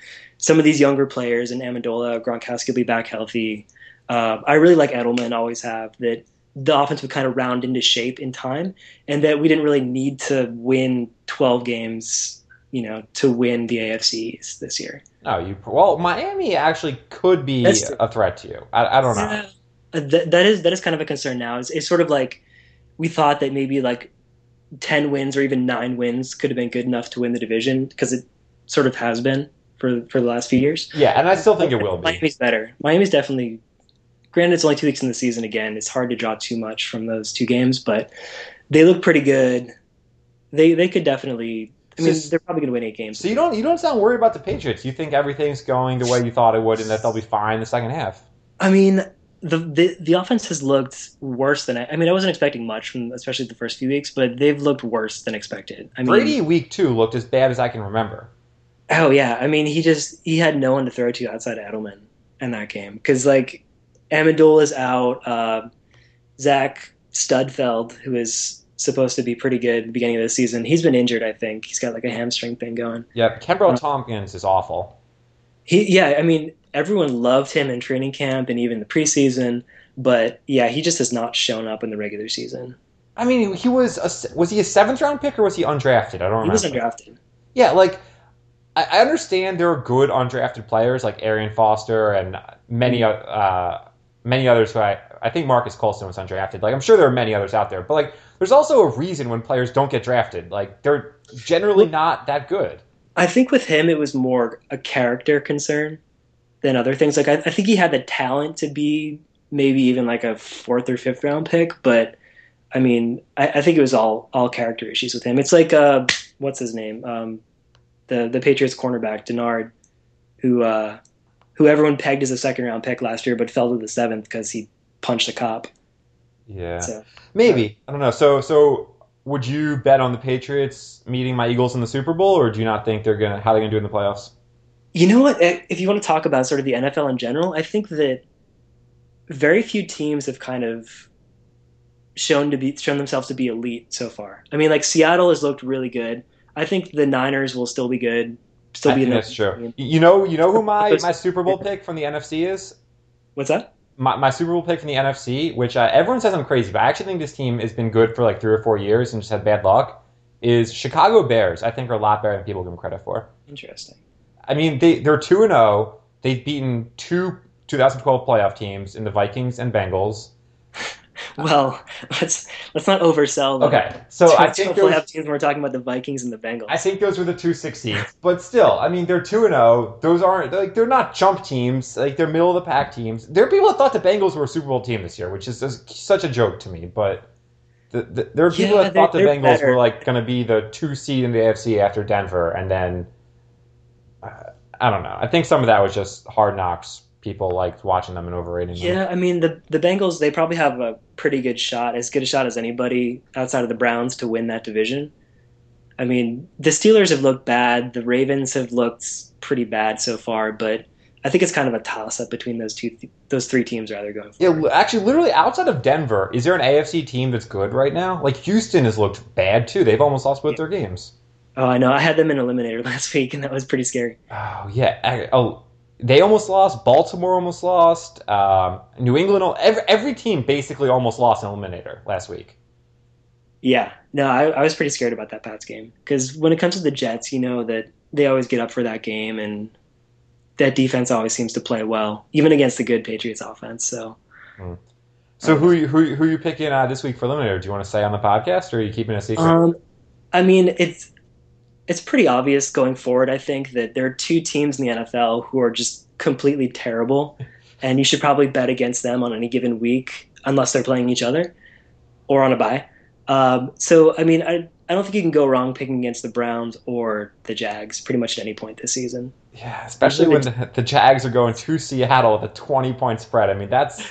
some of these younger players and Amendola Gronkowski will be back healthy. Uh, I really like Edelman always have that the offense would kind of round into shape in time and that we didn't really need to win 12 games you know to win the AFCs this year No, you. Well, Miami actually could be a threat to you. I, I don't know. Uh, That, that is that is kind of a concern now. It's, it's sort of like we thought that maybe like ten wins or even nine wins could have been good enough to win the division because it sort of has been for for the last few years. Yeah, and I still think it will be. Miami's better. Miami's definitely. Granted, it's only two weeks in the season. Again, it's hard to draw too much from those two games, but they look pretty good. They they could definitely. I mean, So- they're probably going to win eight games. So you don't you don't sound worried about the Patriots. You think everything's going the way you thought it would, and that they'll be fine in the second half. I mean, the, the the offense has looked worse than I. I mean, I wasn't expecting much from especially the first few weeks, but they've looked worse than expected. I mean, Brady week two looked as bad as I can remember. oh yeah, I mean, he just he had no one to throw to outside Edelman in that game because like Amendola is out, uh, Zach Sudfeld, who is supposed to be pretty good at the beginning of the season, he's been injured. I think he's got like a hamstring thing going. Yep, Kenbrell Thompkins is awful. He, yeah, I mean, everyone loved him in training camp and even the preseason, but yeah, he just has not shown up in the regular season. I mean, he was a, was he a seventh round pick or was he undrafted? I don't He was undrafted. Yeah, like I, I understand there are good undrafted players like Arian Foster and many uh, many others who I I think Marques Colston was undrafted. Like I'm sure there are many others out there, but like there's also a reason when players don't get drafted. Like they're generally not that good. I think with him, it was more a character concern than other things. Like I, I think he had the talent to be maybe even like a fourth or fifth round pick, but I mean, I, I think it was all all character issues with him. It's like uh, what's his name, um, the the Patriots cornerback Dennard, who uh, who everyone pegged as a second round pick last year, but fell to the seventh because he punched a cop. Yeah, So maybe I don't know. So so would you bet on the Patriots meeting my Eagles in the Super Bowl, or do you not think they're gonna how are they gonna do in the playoffs? You know what? If you want to talk about sort of the NFL in general, I think that very few teams have kind of shown to be shown themselves to be elite so far. I mean, like Seattle has looked really good. I think the Niners will still be good. Still be in the that's true. You know, you know who my, my Super Bowl pick from the NFC is? What's that? My, my Super Bowl pick from the NFC, which uh, everyone says I'm crazy, but I actually think this team has been good for like three or four years and just had bad luck. Is Chicago Bears? I think are a lot better than people give them credit for. Interesting. I mean, they they're two and zero. They've beaten two 2012 playoff teams in the Vikings and Bengals. Well, let's let's not oversell. the Okay, so I think those, teams when we're talking about the Vikings and the Bengals. I think those were the two sixteens, but still, I mean, they're two and zero. Those aren't they're, like they're not jump teams. Like they're middle of the pack teams. There are people that thought the Bengals were a Super Bowl team this year, which is just such a joke to me. But the, the, there are people Yeah, that thought the Bengals better. were like going to be the two seed in the AFC after Denver, and then uh, I don't know. I think some of that was just hard knocks. People liked watching them and overrating them. Yeah, I mean the the Bengals they probably have a pretty good shot, as good a shot as anybody outside of the Browns to win that division. I mean, the Steelers have looked bad, the Ravens have looked pretty bad so far, but I think it's kind of a toss up between those two those three teams rather going Yeah, forward. li- actually, literally outside of Denver, is there an AFC team that's good right now? Like Houston has looked bad too. They've almost lost both their games. Oh, I know. I had them in eliminator last week, and that was pretty scary. Oh yeah. I- oh, they almost lost. Baltimore almost lost. Um, New England. Every, every team basically almost lost an eliminator last week. Yeah, no, I, I was pretty scared about that Pats game because when it comes to the Jets, you know that they always get up for that game, and that defense always seems to play well, even against the good Patriots offense. So So who you- who who are you picking uh, this week for eliminator? Do you want to say on the podcast, or are you keeping it a secret? Um, I mean, it's it's pretty obvious going forward. I think that there are two teams in the NFL who are just completely terrible, and you should probably bet against them on any given week, unless they're playing each other or on a bye. Um, so, I mean, I I don't think you can go wrong picking against the Browns or the Jags pretty much at any point this season. Yeah, especially when the, the Jags are going to Seattle with a twenty point spread. I mean, that's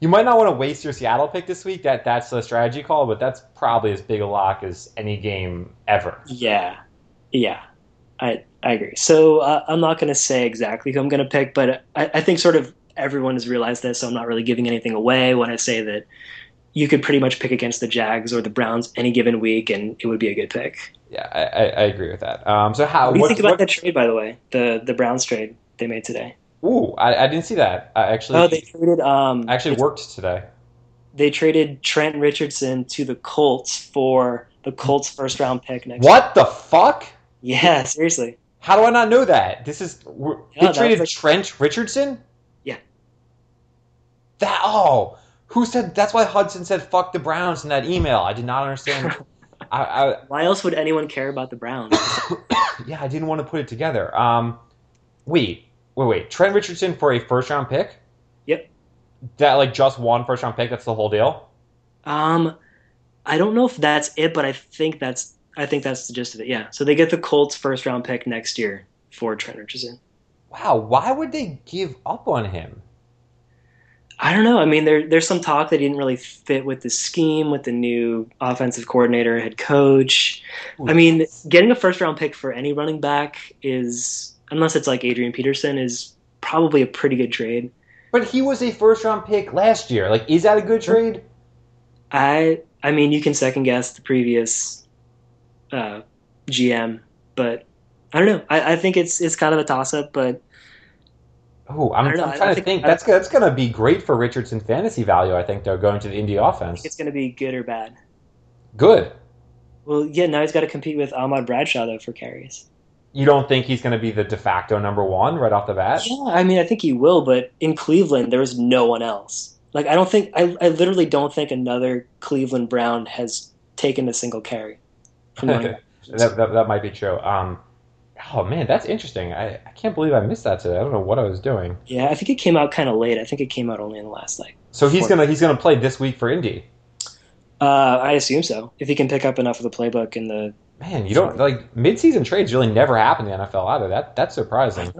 you might not want to waste your Seattle pick this week. That that's the strategy call, but that's probably as big a lock as any game ever. Yeah, yeah, I I agree. So uh, I'm not going to say exactly who I'm going to pick, but I, I think sort of everyone has realized this, so I'm not really giving anything away when I say that you could pretty much pick against the Jags or the Browns any given week, and it would be a good pick. Yeah, I, I, I agree with that. Um, so how? What do you what- think about what- that trade, by the way? The the Browns trade they made today. Ooh, I, I didn't see that. I actually, Oh, they traded. Um, I actually worked today. they traded Trent Richardson to the Colts for the Colts first round pick next. What the fuck? Yeah, seriously. How do I not know that? This is they that's traded like- Trent Richardson. Yeah. That oh, who said that's why Hudson said fuck the Browns in that email? I did not understand. I, I Why else would anyone care about the Browns? yeah, I didn't want to put it together. Um, wait, wait, wait. Trent Richardson for a first round pick? Yep. That like just one first round pick. That's the whole deal. Um, I don't know if that's it, but I think that's I think that's the gist of it. Yeah. So they get the Colts first round pick next year for Trent Richardson. Wow, why would they give up on him? I don't know. I mean, there there's some talk that he didn't really fit with the scheme with the new offensive coordinator, head coach. I mean, getting a first round pick for any running back is unless it's like Adrian Peterson is probably a pretty good trade. But he was a first round pick last year. Like, is that a good trade? I I mean, you can second guess the previous uh, GM, but I don't know. I, I think it's it's kind of a toss up, but Oh, I'm, I. I'm I trying to think- think. I- That's that's going to be great for Richardson fantasy value. I think though, going to the Indy I offense. think it's going to be good or bad. Good. Well, yeah, now he's got to compete with Ahmad Bradshaw though for carries. You don't think he's going to be the de facto number one right off the bat? Yeah, I mean, I think he will, but in Cleveland, there was no one else. Like, I don't think, I, I literally don't think another Cleveland Brown has taken a single carry from running back. that, that, that might be true. Um, oh man, that's interesting. I, I can't believe I missed that today. I don't know what I was doing. Yeah, I think it came out kind of late. I think it came out only in the last like. So he's gonna he's gonna play this week for Indy. Uh, I assume so. If he can pick up enough of the playbook and the. Man, you don't like midseason trades really never happen in the NFL either. That that's surprising.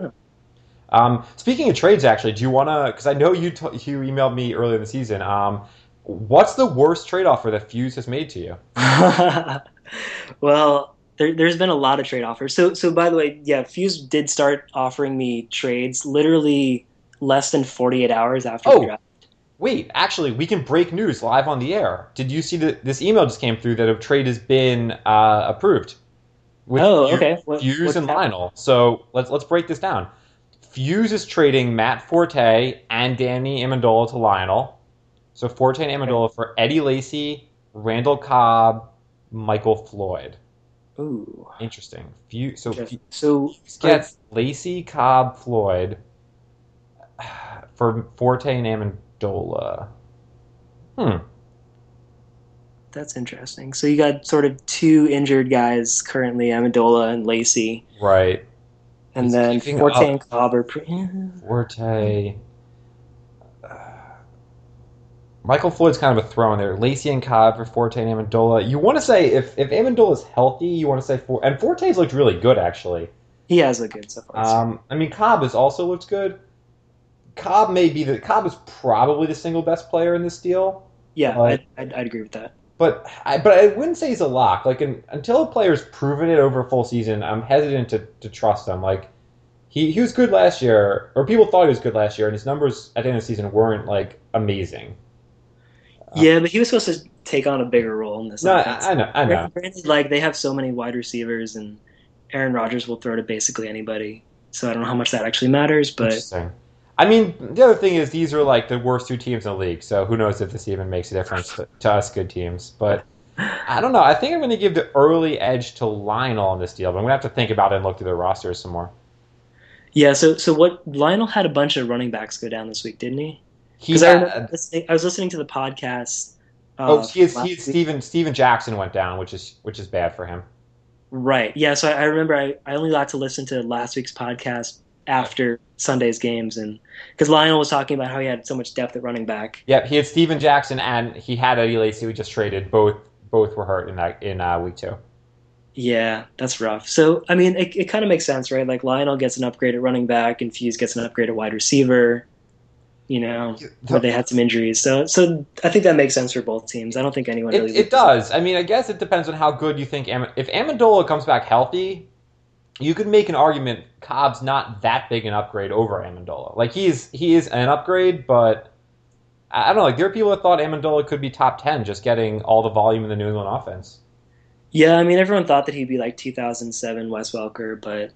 Um, speaking of trades, actually, do you want to? Because I know you t- you emailed me earlier in the season. Um, what's the worst trade offer that Fuse has made to you? well, there, there's been a lot of trade offers. So, so by the way, yeah, Fuse did start offering me trades literally less than 48 hours after Oh. the draft. Wait, actually, we can break news live on the air. Did you see that this email just came through that a trade has been uh, approved? With Oh, Fuse- okay. What- Fuse and? Lionel. So let's let's break this down. Fuse is trading Matt Forte and Danny Amendola to Lionel. So Forte and Amendola for Eddie Lacy, Randall Cobb, Michael Floyd. Ooh. Interesting. So Interesting. So, gets Lacy, Cobb, Floyd for Forte and Amendola. Hmm. that's interesting. So you got sort of two injured guys currently, Amendola and Lacy, Right. and He's then Forte up. and Cobb are. Pre- Forte. Michael Floyd's kind of a throw in there. Lacy and Cobb for Forte and Amendola. You want to say if if Amendola's healthy, you want to say for and Forte's looked really good actually. He has looked good so far. Um, I mean, Cobb has also looked good. Cobb may be the Cobb is probably the single best player in this deal, yeah, like- I'd, I'd, I'd agree with that. but I but I wouldn't say he's a lock. Like in, until a player's proven it over a full season, I'm hesitant to, to trust him. Like he he was good last year, or people thought he was good last year, and his numbers at the end of the season weren't like amazing. Yeah, but he was supposed to take on a bigger role in this. No, offense. I, I know, I know. Granted, like they have so many wide receivers, and Aaron Rodgers will throw to basically anybody. So I don't know how much that actually matters, but Interesting. I mean, the other thing is these are like the worst two teams in the league, so who knows if this even makes a difference to, to us good teams. But I don't know. I think I'm going to give the early edge to Lionel on this deal, but I'm going to have to think about it and look through their rosters some more. yeah. So so what? Lionel had a bunch of running backs go down this week, didn't he? He Because I, had, remember listening- I was listening to the podcast. Uh, oh, he is, he is. Steven Steven Jackson went down, which is which is bad for him. Right. Yeah. So I, I remember I, I only got to listen to last week's podcast after Sunday's games, and because Lionel was talking about how he had so much depth at running back. Yep, he had Steven Jackson and he had Eddie Lacy, who just traded. Both both were hurt in that in uh, week two. Yeah, that's rough. So I mean, it, it kind of makes sense, right? Like Lionel gets an upgrade at running back, and Fuse gets an upgrade at wide receiver. You know, where they had some injuries. So so I think that makes sense for both teams. I don't think anyone It, really. it does. I mean, I guess it depends on how good you think. Am- if Amendola comes back healthy, you could make an argument Cobb's not that big an upgrade over Amendola. Like he's he is an upgrade, but I I don't know. Like there are people that thought Amendola could be top ten, just getting all the volume in the New England offense. Yeah, I mean, everyone thought that he'd be like 2007 Wes Welker, but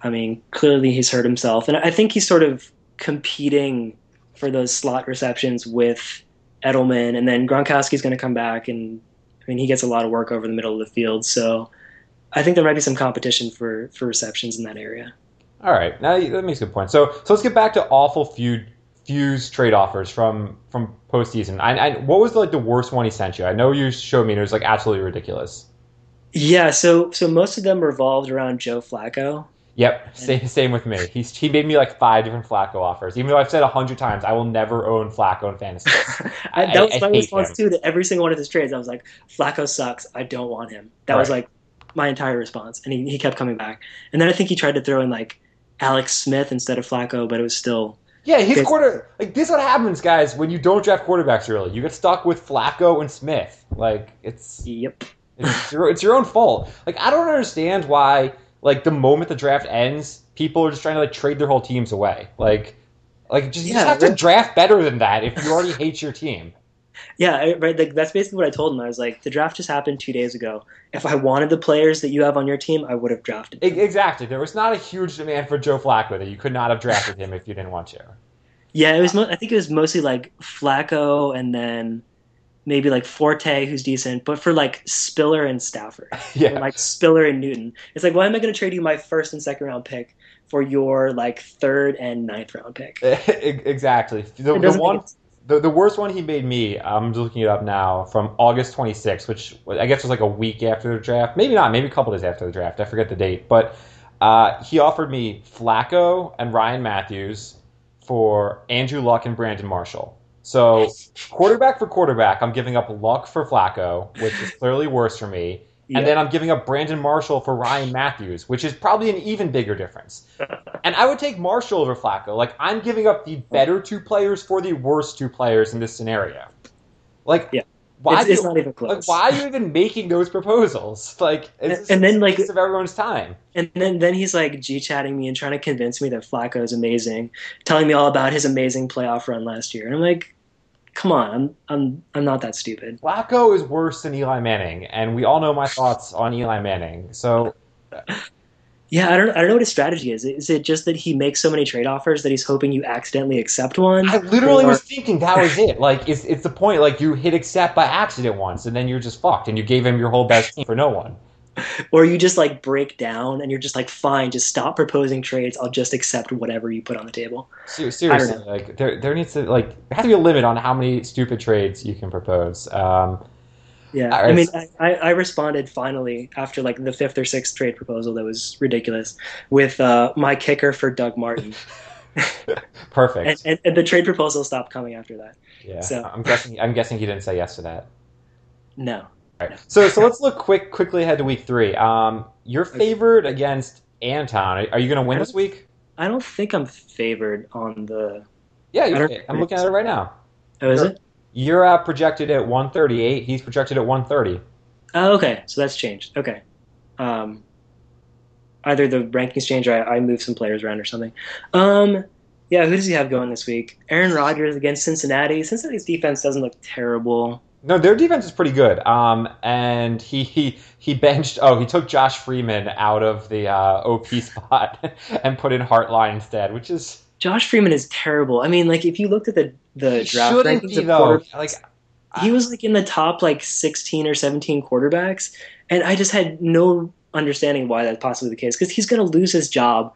I mean, clearly he's hurt himself, and I think he's sort of competing for those slot receptions with Edelman, and then Gronkowski's going to come back, and I mean, he gets a lot of work over the middle of the field, so I think there might be some competition for for receptions in that area. All right, now that makes a good point. So so let's get back to awful feud fuse trade offers from from postseason. I, I what was like the worst one he sent you? I know you showed me. and It was like absolutely ridiculous. Yeah, so so most of them revolved around Joe Flacco. Yep, same, same with me. He's he made me like five different Flacco offers. Even though I've said a hundred times I will never own Flacco in fantasy. I, I- that was I my response him. too to every single one of his trades. I was like, Flacco sucks. I don't want him. That was like my entire response, and he, he kept coming back. And then I think he tried to throw in like Alex Smith instead of Flacco, but it was still Yeah, his quarter like this. Is what happens, guys, when you don't draft quarterbacks early? You get stuck with Flacco and Smith. Like it's yep. it's your it's your own fault. Like I don't understand why. Like the moment the draft ends, people are just trying to like trade their whole teams away. Like like just, you just Yeah, have to draft better than that if you already hate your team. Yeah, right. Like, that's basically what I told him. I was like, the draft just happened two days ago. If I wanted the players that you have on your team, I would have drafted. Them. Exactly. There was not a huge demand for Joe Flacco that you could not have drafted him if you didn't want to. Yeah, it was. Mo- I think it was mostly like Flacco, and then maybe like Forte, who's decent, but for like Spiller and Stafford. Yeah. like Spiller and Newton. It's like, why am I going to trade you my first and second round pick for your like third and ninth round pick? exactly. The, the one, the, the worst one he made me. I'm just looking it up now from August 26th, which I guess was like a week after the draft. Maybe not. Maybe a couple days after the draft. I forget the date. But uh, he offered me Flacco and Ryan Mathews for Andrew Luck and Brandon Marshall. So quarterback for quarterback, I'm giving up Luck for Flacco, which is clearly worse for me. Yeah. And then I'm giving up Brandon Marshall for Ryan Mathews, which is probably an even bigger difference. and I would take Marshall over Flacco. Like I'm giving up the better two players for the worst two players in this scenario. Like, Yeah. why? it's, it's do- not even like, close. why are you even making those proposals? Like, it's just And then, like- of everyone's time. And then then he's like g chatting me and trying to convince me that Flacco is amazing, telling me all about his amazing playoff run last year. And I'm like, come on, I'm I'm I'm not that stupid. Flacco is worse than Eli Manning, and we all know my thoughts on Eli Manning. So Yeah, I don't I don't know what his strategy is. Is it just that he makes so many trade offers that he's hoping you accidentally accept one? I literally Or- was thinking that was it. Like, it's, it's the point. Like, you hit accept by accident once, and then you're just fucked, and you gave him your whole best team for no one. or you just like break down and you're just like, fine, just stop proposing trades. I'll just accept whatever you put on the table. Seriously, like there, there needs to like there has to be a limit on how many stupid trades you can propose. Um, Yeah, All I mean, I, I I responded finally after like the fifth or sixth trade proposal that was ridiculous with uh, my kicker for Doug Martin, perfect. and, and, and the trade proposal stopped coming after that. yeah, so- I'm guessing. I'm guessing he didn't say yes to that. No, All right. So, so let's look quick, quickly ahead to week three. Um, you're favored against Anton. Are you going to win this week? I don't think I'm favored on the. Yeah, I you, don't- I'm looking at it right now. Oh, is Sure. it? You're uh, projected at 138. He's projected at 130. Oh, okay. So that's changed. Okay. Um, either the rankings change or I, I move some players around or something. Um, yeah, who does he have going this week? Aaron Rodgers against Cincinnati. Cincinnati's defense doesn't look terrible. No, their defense is pretty good. Um, and he he he benched. Oh, he took Josh Freeman out of the uh, OP spot and put in Hartline instead, which is Josh Freeman is terrible. I mean, like if you looked at the the he draft rankings be of though. Like he was like in the top like 16 or 17 quarterbacks, and I just had no understanding why that's possibly the case because he's going to lose his job,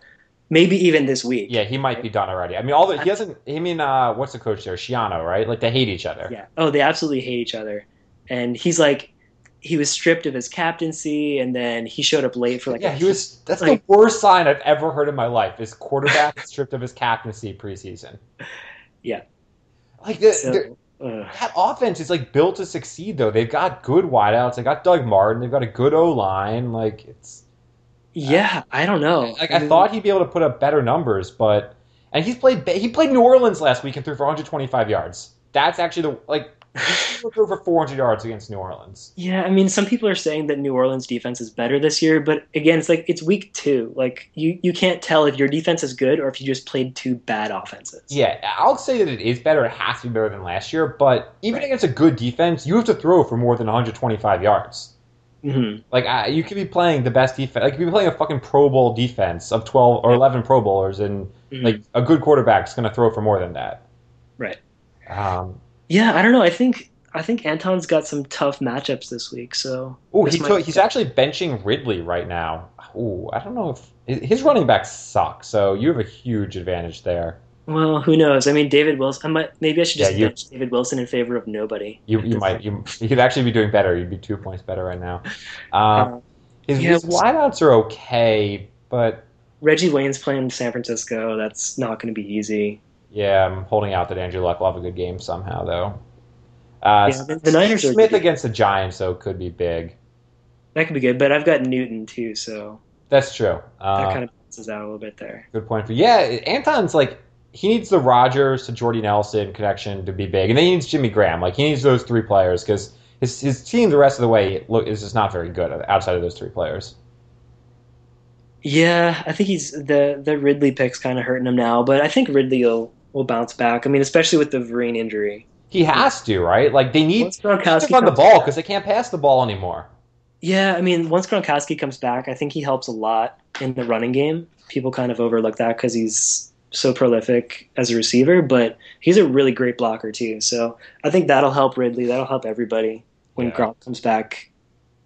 maybe even this week. yeah, he might be done already. I mean, all the he hasn't. I mean, uh, what's the coach there? Schiano, right? Like they hate each other. Yeah. Oh, they absolutely hate each other. And he's like, he was stripped of his captaincy, and then he showed up late for like. yeah, a- he was. That's like- the worst sign I've ever heard in my life. Is quarterback stripped of his captaincy preseason. Yeah. Like the, So, that offense is like built to succeed. Though they've got good wideouts. They got Doug Martin. They've got a good O line. Like it's. Yeah, I don't know. Like I mean, thought he'd be able to put up better numbers, but and he's played he played New Orleans last week and threw for 125 yards. That's actually the like he threw for 400 yards against New Orleans. Yeah, I mean, some people are saying that New Orleans defense is better this year, but again, it's like it's week two. Like you, you can't tell if your defense is good or if you just played two bad offenses. Yeah, I'll say that it is better. It has to be better than last year, but even Right. against a good defense, you have to throw for more than 125 yards. Hmm Like I, you could be playing the best defense. Like you could be playing a fucking Pro Bowl defense of 12 or 11 Pro Bowlers, and Mhm. like a good quarterback's going to throw for more than that. Right. Um, Yeah, I don't know. I think I think Anton's got some tough matchups this week. So Oh, he might- he's actually benching Ridley right now. Ooh, I don't know if his running backs suck, so you have a huge advantage there. Well, who knows? I mean, David Wilson. I might maybe I should just Yeah, you- bench David Wilson in favor of nobody. You you might you you could actually be doing better. You'd be two points better right now. Um, Uh, his, yeah, his wideouts are okay, but Reggie Wayne's playing San Francisco. That's not going to be easy. yeah, I'm holding out that Andrew Luck will have a good game somehow, though. Uh, Yeah, the- Niners Smith against the Giants, though, could be big. That could be good, but I've got Newton too, so That's true. Uh, that kind of balances out a little bit there. Good point for yeah. Anton's like he needs the Rodgers to Jordy Nelson connection to be big, and then he needs Jimmy Graham. Like he needs those three players because his his team the rest of the way look is just not very good outside of those three players. Yeah, I think he's the the Ridley pick's kind of hurting him now, but I think Ridley will will bounce back. I mean, especially with the Vereen injury. He has to right. Like they need to run the ball because they can't pass the ball anymore. Yeah, I mean, once Gronkowski comes back, I think he helps a lot in the running game. People kind of overlook that because he's so prolific as a receiver, but he's a really great blocker too. So I think that'll help Ridley. That'll help everybody when Yeah. Gronk comes back.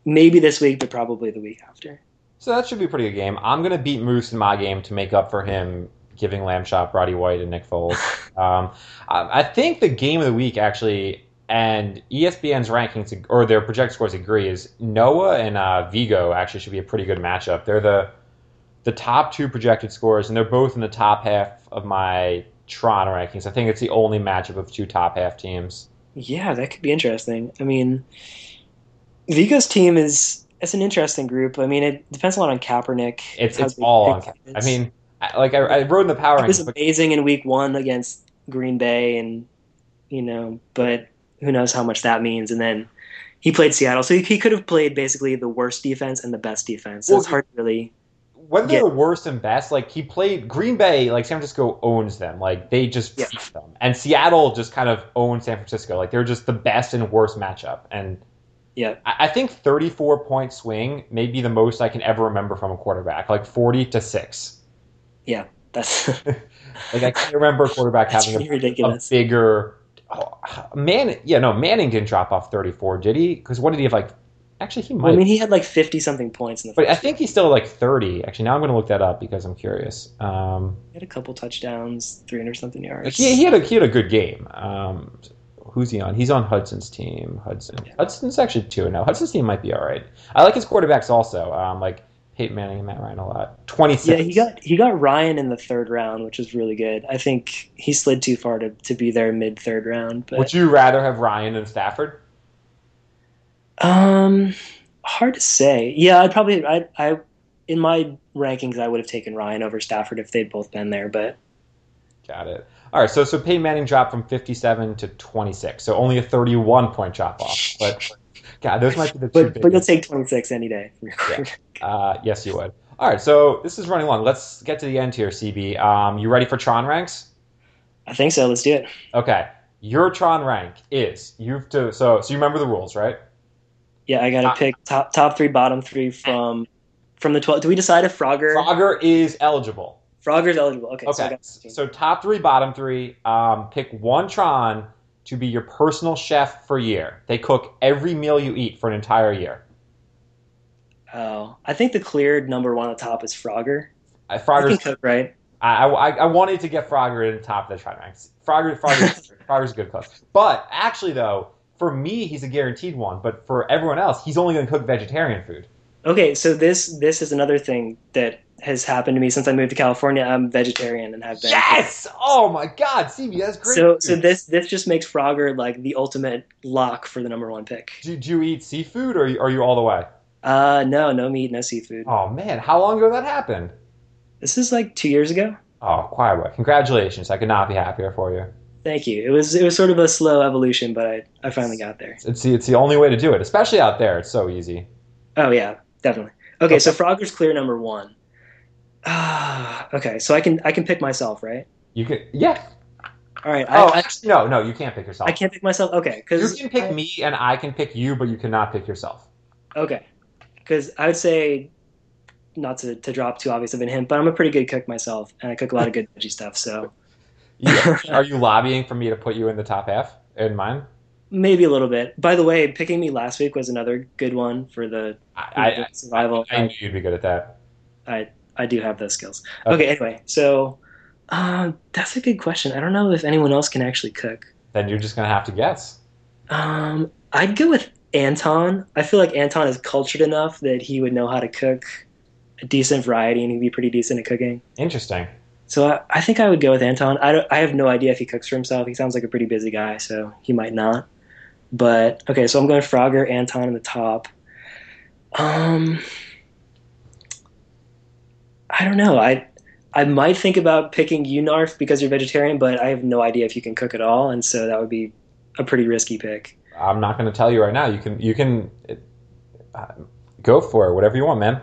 Maybe this week, but probably the week after. So that should be a pretty good game. I'm gonna beat Moose in my game to make up for him giving Lamb Chop, Roddy White, and Nick Foles. um, I think the game of the week actually, and ESPN's rankings or their project scores agree is Noah and uh, Vigo actually should be a pretty good matchup. They're the the top two projected scores, and they're both in the top half of my Tron rankings. I think it's the only matchup of two top half teams. Yeah, that could be interesting. I mean, Vigo's team is it's an interesting group. I mean, it depends a lot on Kaepernick. It's it's all on. I mean, I- like I, I wrote in the power He was rankings, amazing in Week One against Green Bay, and you know, but who knows how much that means. And then he played Seattle, so he, he could have played basically the worst defense and the best defense. So Well, it's hard to really. Whether they're Yeah. the worst and best, like he played Green Bay, like San Francisco owns them. Like they just Yeah. beat them. And Seattle just kind of owns San Francisco. Like they're just the best and worst matchup. And Yeah, I, I think 34 point swing may be the most I can ever remember from a quarterback, like 40 to 6. Yeah, that's Like I can't remember a quarterback having a, a bigger. Oh, man, yeah, no, Manning didn't drop off 34, did he? Because what did he have? Like, actually, he might. Well, I mean, he had like fifty something points in the but first. I think he's still like 30. Actually, now I'm going to look that up because I'm curious. Um, he had a couple touchdowns, three hundred something yards. he, he had a he had a good game. Um, who's he on? He's on Hudson's team. Hudson. Hudson's actually two now. Hudson's team might be all right. I like his quarterbacks also. Um, like Peyton Manning and Matt Ryan a lot. Twenty six. Yeah, he got he got Ryan in the third round, which was really good. I think he slid too far to, to be there mid third round. But Would you rather have Ryan than Stafford? Um, hard to say. Yeah, I'd probably I I in my rankings, I would have taken Ryan over Stafford if they'd both been there. But Got it. All right, so so Peyton Manning dropped from 57 to 26, so only a 31 point drop off. But God, those might be the two but but you'll take 26 any day. quarterback. Uh, yes, you would. All right, so this is running long. Let's get to the end here, CB. Um, you ready for Tron ranks? I think so. Let's do it. Okay, your Tron rank is you've to so so you remember the rules, right? Yeah, I got to Uh, pick top top three, bottom three from from the 12. Do we decide if Frogger Frogger is eligible. Frogger's eligible? Okay, Okay, 16. so top three, bottom three. Um, pick one Tron to be your personal chef for a year. They cook every meal you eat for an entire year. Oh, I think the cleared number one on top is Frogger. Uh, Frogger's cook, right? I, I, I wanted to get Frogger in the top of the Tron ranks. Frogger, Frogger, Frogger's a good cook. But actually, though, for me, he's a guaranteed one. But for everyone else, he's only going to cook vegetarian food. Okay, so this this is another thing that has happened to me since I moved to California. I'm vegetarian and have been. Yes! Oh my God, CB, that's great. So so this this just makes Frogger like the ultimate lock for the number one pick. do, do you eat seafood, or are you, are you all the way? Uh, no, no meat, no seafood. Oh man, how long ago that happened? This is like two years ago. Oh, choir boy, congratulations! I could not be happier for you. Thank you. It was it was sort of a slow evolution, but I, I finally got there. It's the, it's the only way to do it, especially out there. It's so easy. Oh yeah, definitely. Okay, so Frogger's clear number one. Ah, okay, so I can I can pick myself, right? You can, yeah. All right. Oh, I, I, actually, no, no, you can't pick yourself. I can't pick myself. Okay, because You can pick me, and I can pick you, but you cannot pick yourself. Okay, because I would say not to, to drop too obvious of a hint, but I'm a pretty good cook myself, and I cook a lot of good veggie stuff. So Are you lobbying for me to put you in the top half in mine? maybe a little bit. By the way, picking me last week was another good one for the, I, I, survival. I knew you'd be good at that. I I do have those skills. Okay. Okay, anyway, so um, that's a good question. I don't know if anyone else can actually cook. Then you're just gonna have to guess. Um, I'd go with Anton. I feel like Anton is cultured enough that he would know how to cook a decent variety, and he'd be pretty decent at cooking. Interesting. So I, I think I would go with Anton. I, I have no idea if he cooks for himself. He sounds like a pretty busy guy, so he might not. But okay, so I'm going Frogger, Anton in the top. Um, I don't know. I I might think about picking you, Narf, because you're vegetarian, but I have no idea if you can cook at all, and so that would be a pretty risky pick. I'm not gonna tell you right now. You can you can uh, go for it. Whatever you want, man.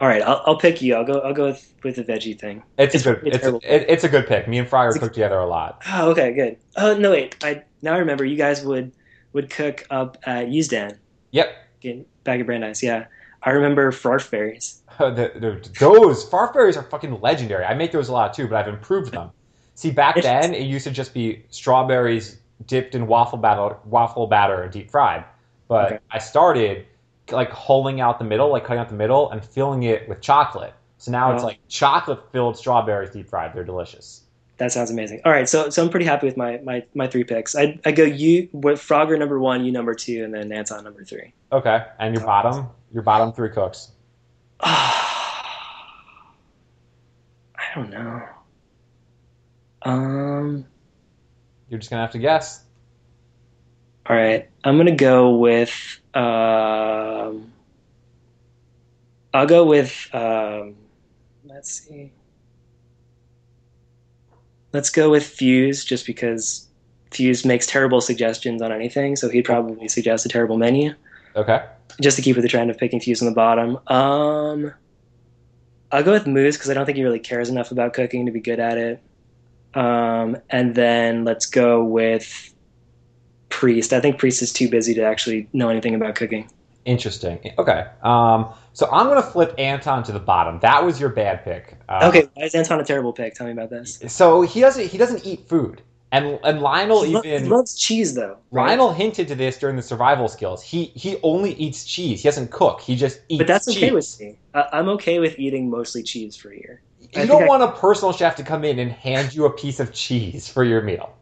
All right, I'll, I'll pick you. I'll go. I'll go with, with the veggie thing. It's, It's- a good it's it's a, it, it's a good pick. Me and Fryer It's a- cook together a lot. Oh, okay, good. Oh no, wait. I now I remember you guys would would cook up at Usdan. Yep. in Bag of Brandeis, yeah. I remember farfberries. The, the, those farfberries are fucking legendary. I make those a lot too, but I've improved them. See, back then it used to just be strawberries dipped in waffle batter, waffle batter and deep fried. But Okay. I started like holing out the middle, like cutting out the middle, and filling it with chocolate. So now it's Oh. like chocolate filled strawberries deep fried. They're delicious. That sounds amazing. All right, so so I'm pretty happy with my my, my three picks. I I go you with Frogger number one, you number two, and then Anton number three. Okay, and your bottom, your bottom three cooks. I don't know. Um. You're just gonna have to guess. All right, I'm gonna go with. Um, I'll go with. Um, let's see. Let's go with Fuse, just because Fuse makes terrible suggestions on anything, so he'd probably suggest a terrible menu, Okay. just to keep with the trend of picking Fuse on the bottom. Um, I'll go with Moose because I don't think he really cares enough about cooking to be good at it. Um, and then let's go with Priest. I think Priest is too busy to actually know anything about cooking. Interesting. Okay. Um, so I'm gonna flip Anton to the bottom. That was your bad pick. Uh, Okay, why is Anton a terrible pick? Tell me about this. So he doesn't he doesn't eat food, and and Lionel He, lo- even he loves cheese though. right? Lionel hinted to this during the survival skills. He he only eats cheese. He doesn't cook. He just eats. but that's okay cheese. with me. I, I'm okay with eating mostly cheese for a year. I You think don't want a personal chef to come in and hand you a piece of cheese for your meal.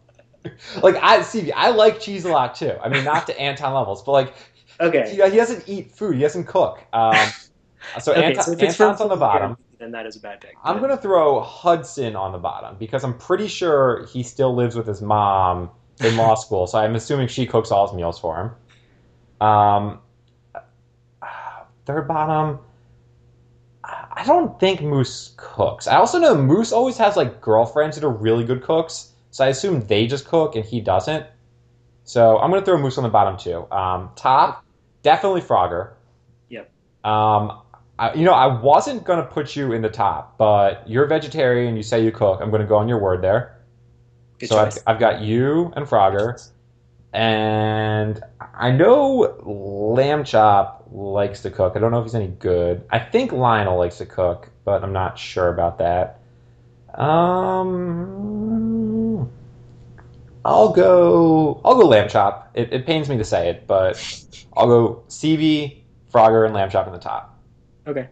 like I see, I like cheese a lot too. I mean, not to Anton levels, but like Okay. he, he doesn't eat food. He doesn't cook. Um, so, okay, Anton, so Anton's on the bottom. then that is a bad pick. I'm gonna throw Hudson on the bottom because I'm pretty sure he still lives with his mom in law school. So I'm assuming she cooks all his meals for him. Um, third bottom. I don't think Moose cooks. I also know Moose always has like girlfriends that are really good cooks, so I assume they just cook and he doesn't. So I'm gonna throw Moose on the bottom too. Um, top, definitely Frogger. Yep. Um, I, you know, I wasn't gonna put you in the top, but you're a vegetarian. You say you cook. I'm gonna go on your word there. Good so I've. I've got you and Frogger, and I know Lamb Chop likes to cook. I don't know if he's any good. I think Lionel likes to cook, but I'm not sure about that. Um, I'll go. I'll go Lamb Chop. It, it pains me to say it, but I'll go CB, Frogger, and Lamb Chop in the top. Okay.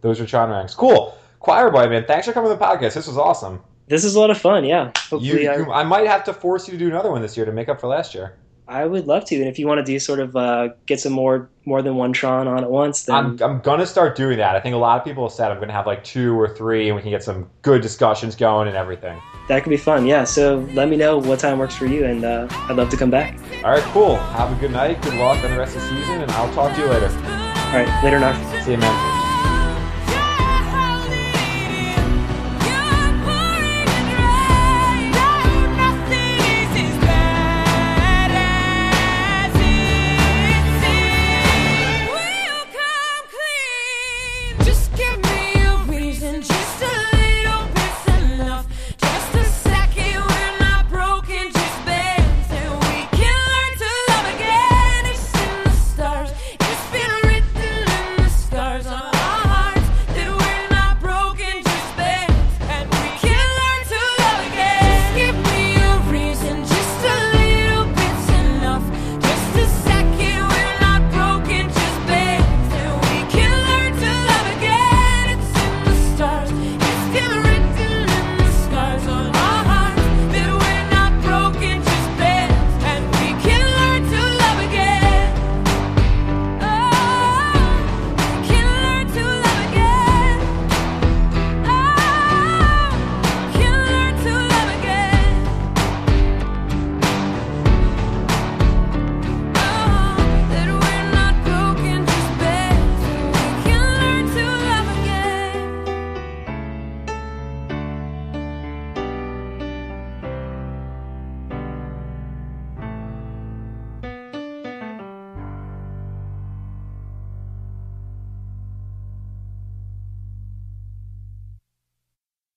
Those are Tron ranks. Cool. Choir boy, man. Thanks for coming to the podcast. This was awesome. This is a lot of fun. Yeah. You, I, uh, I might have to force you to do another one this year to make up for last year. I would love to. And if you want to do sort of uh, get some more more than one Tron on at once, then I'm, I'm gonna start doing that. I think a lot of people have said I'm gonna have like two or three, and we can get some good discussions going and everything. that could be fun. Yeah. So let me know what time works for you, and uh, I'd love to come back. All right, cool. Have a good night. Good luck on the rest of the season, and I'll talk to you later. All right. Later, Narf. See you, man.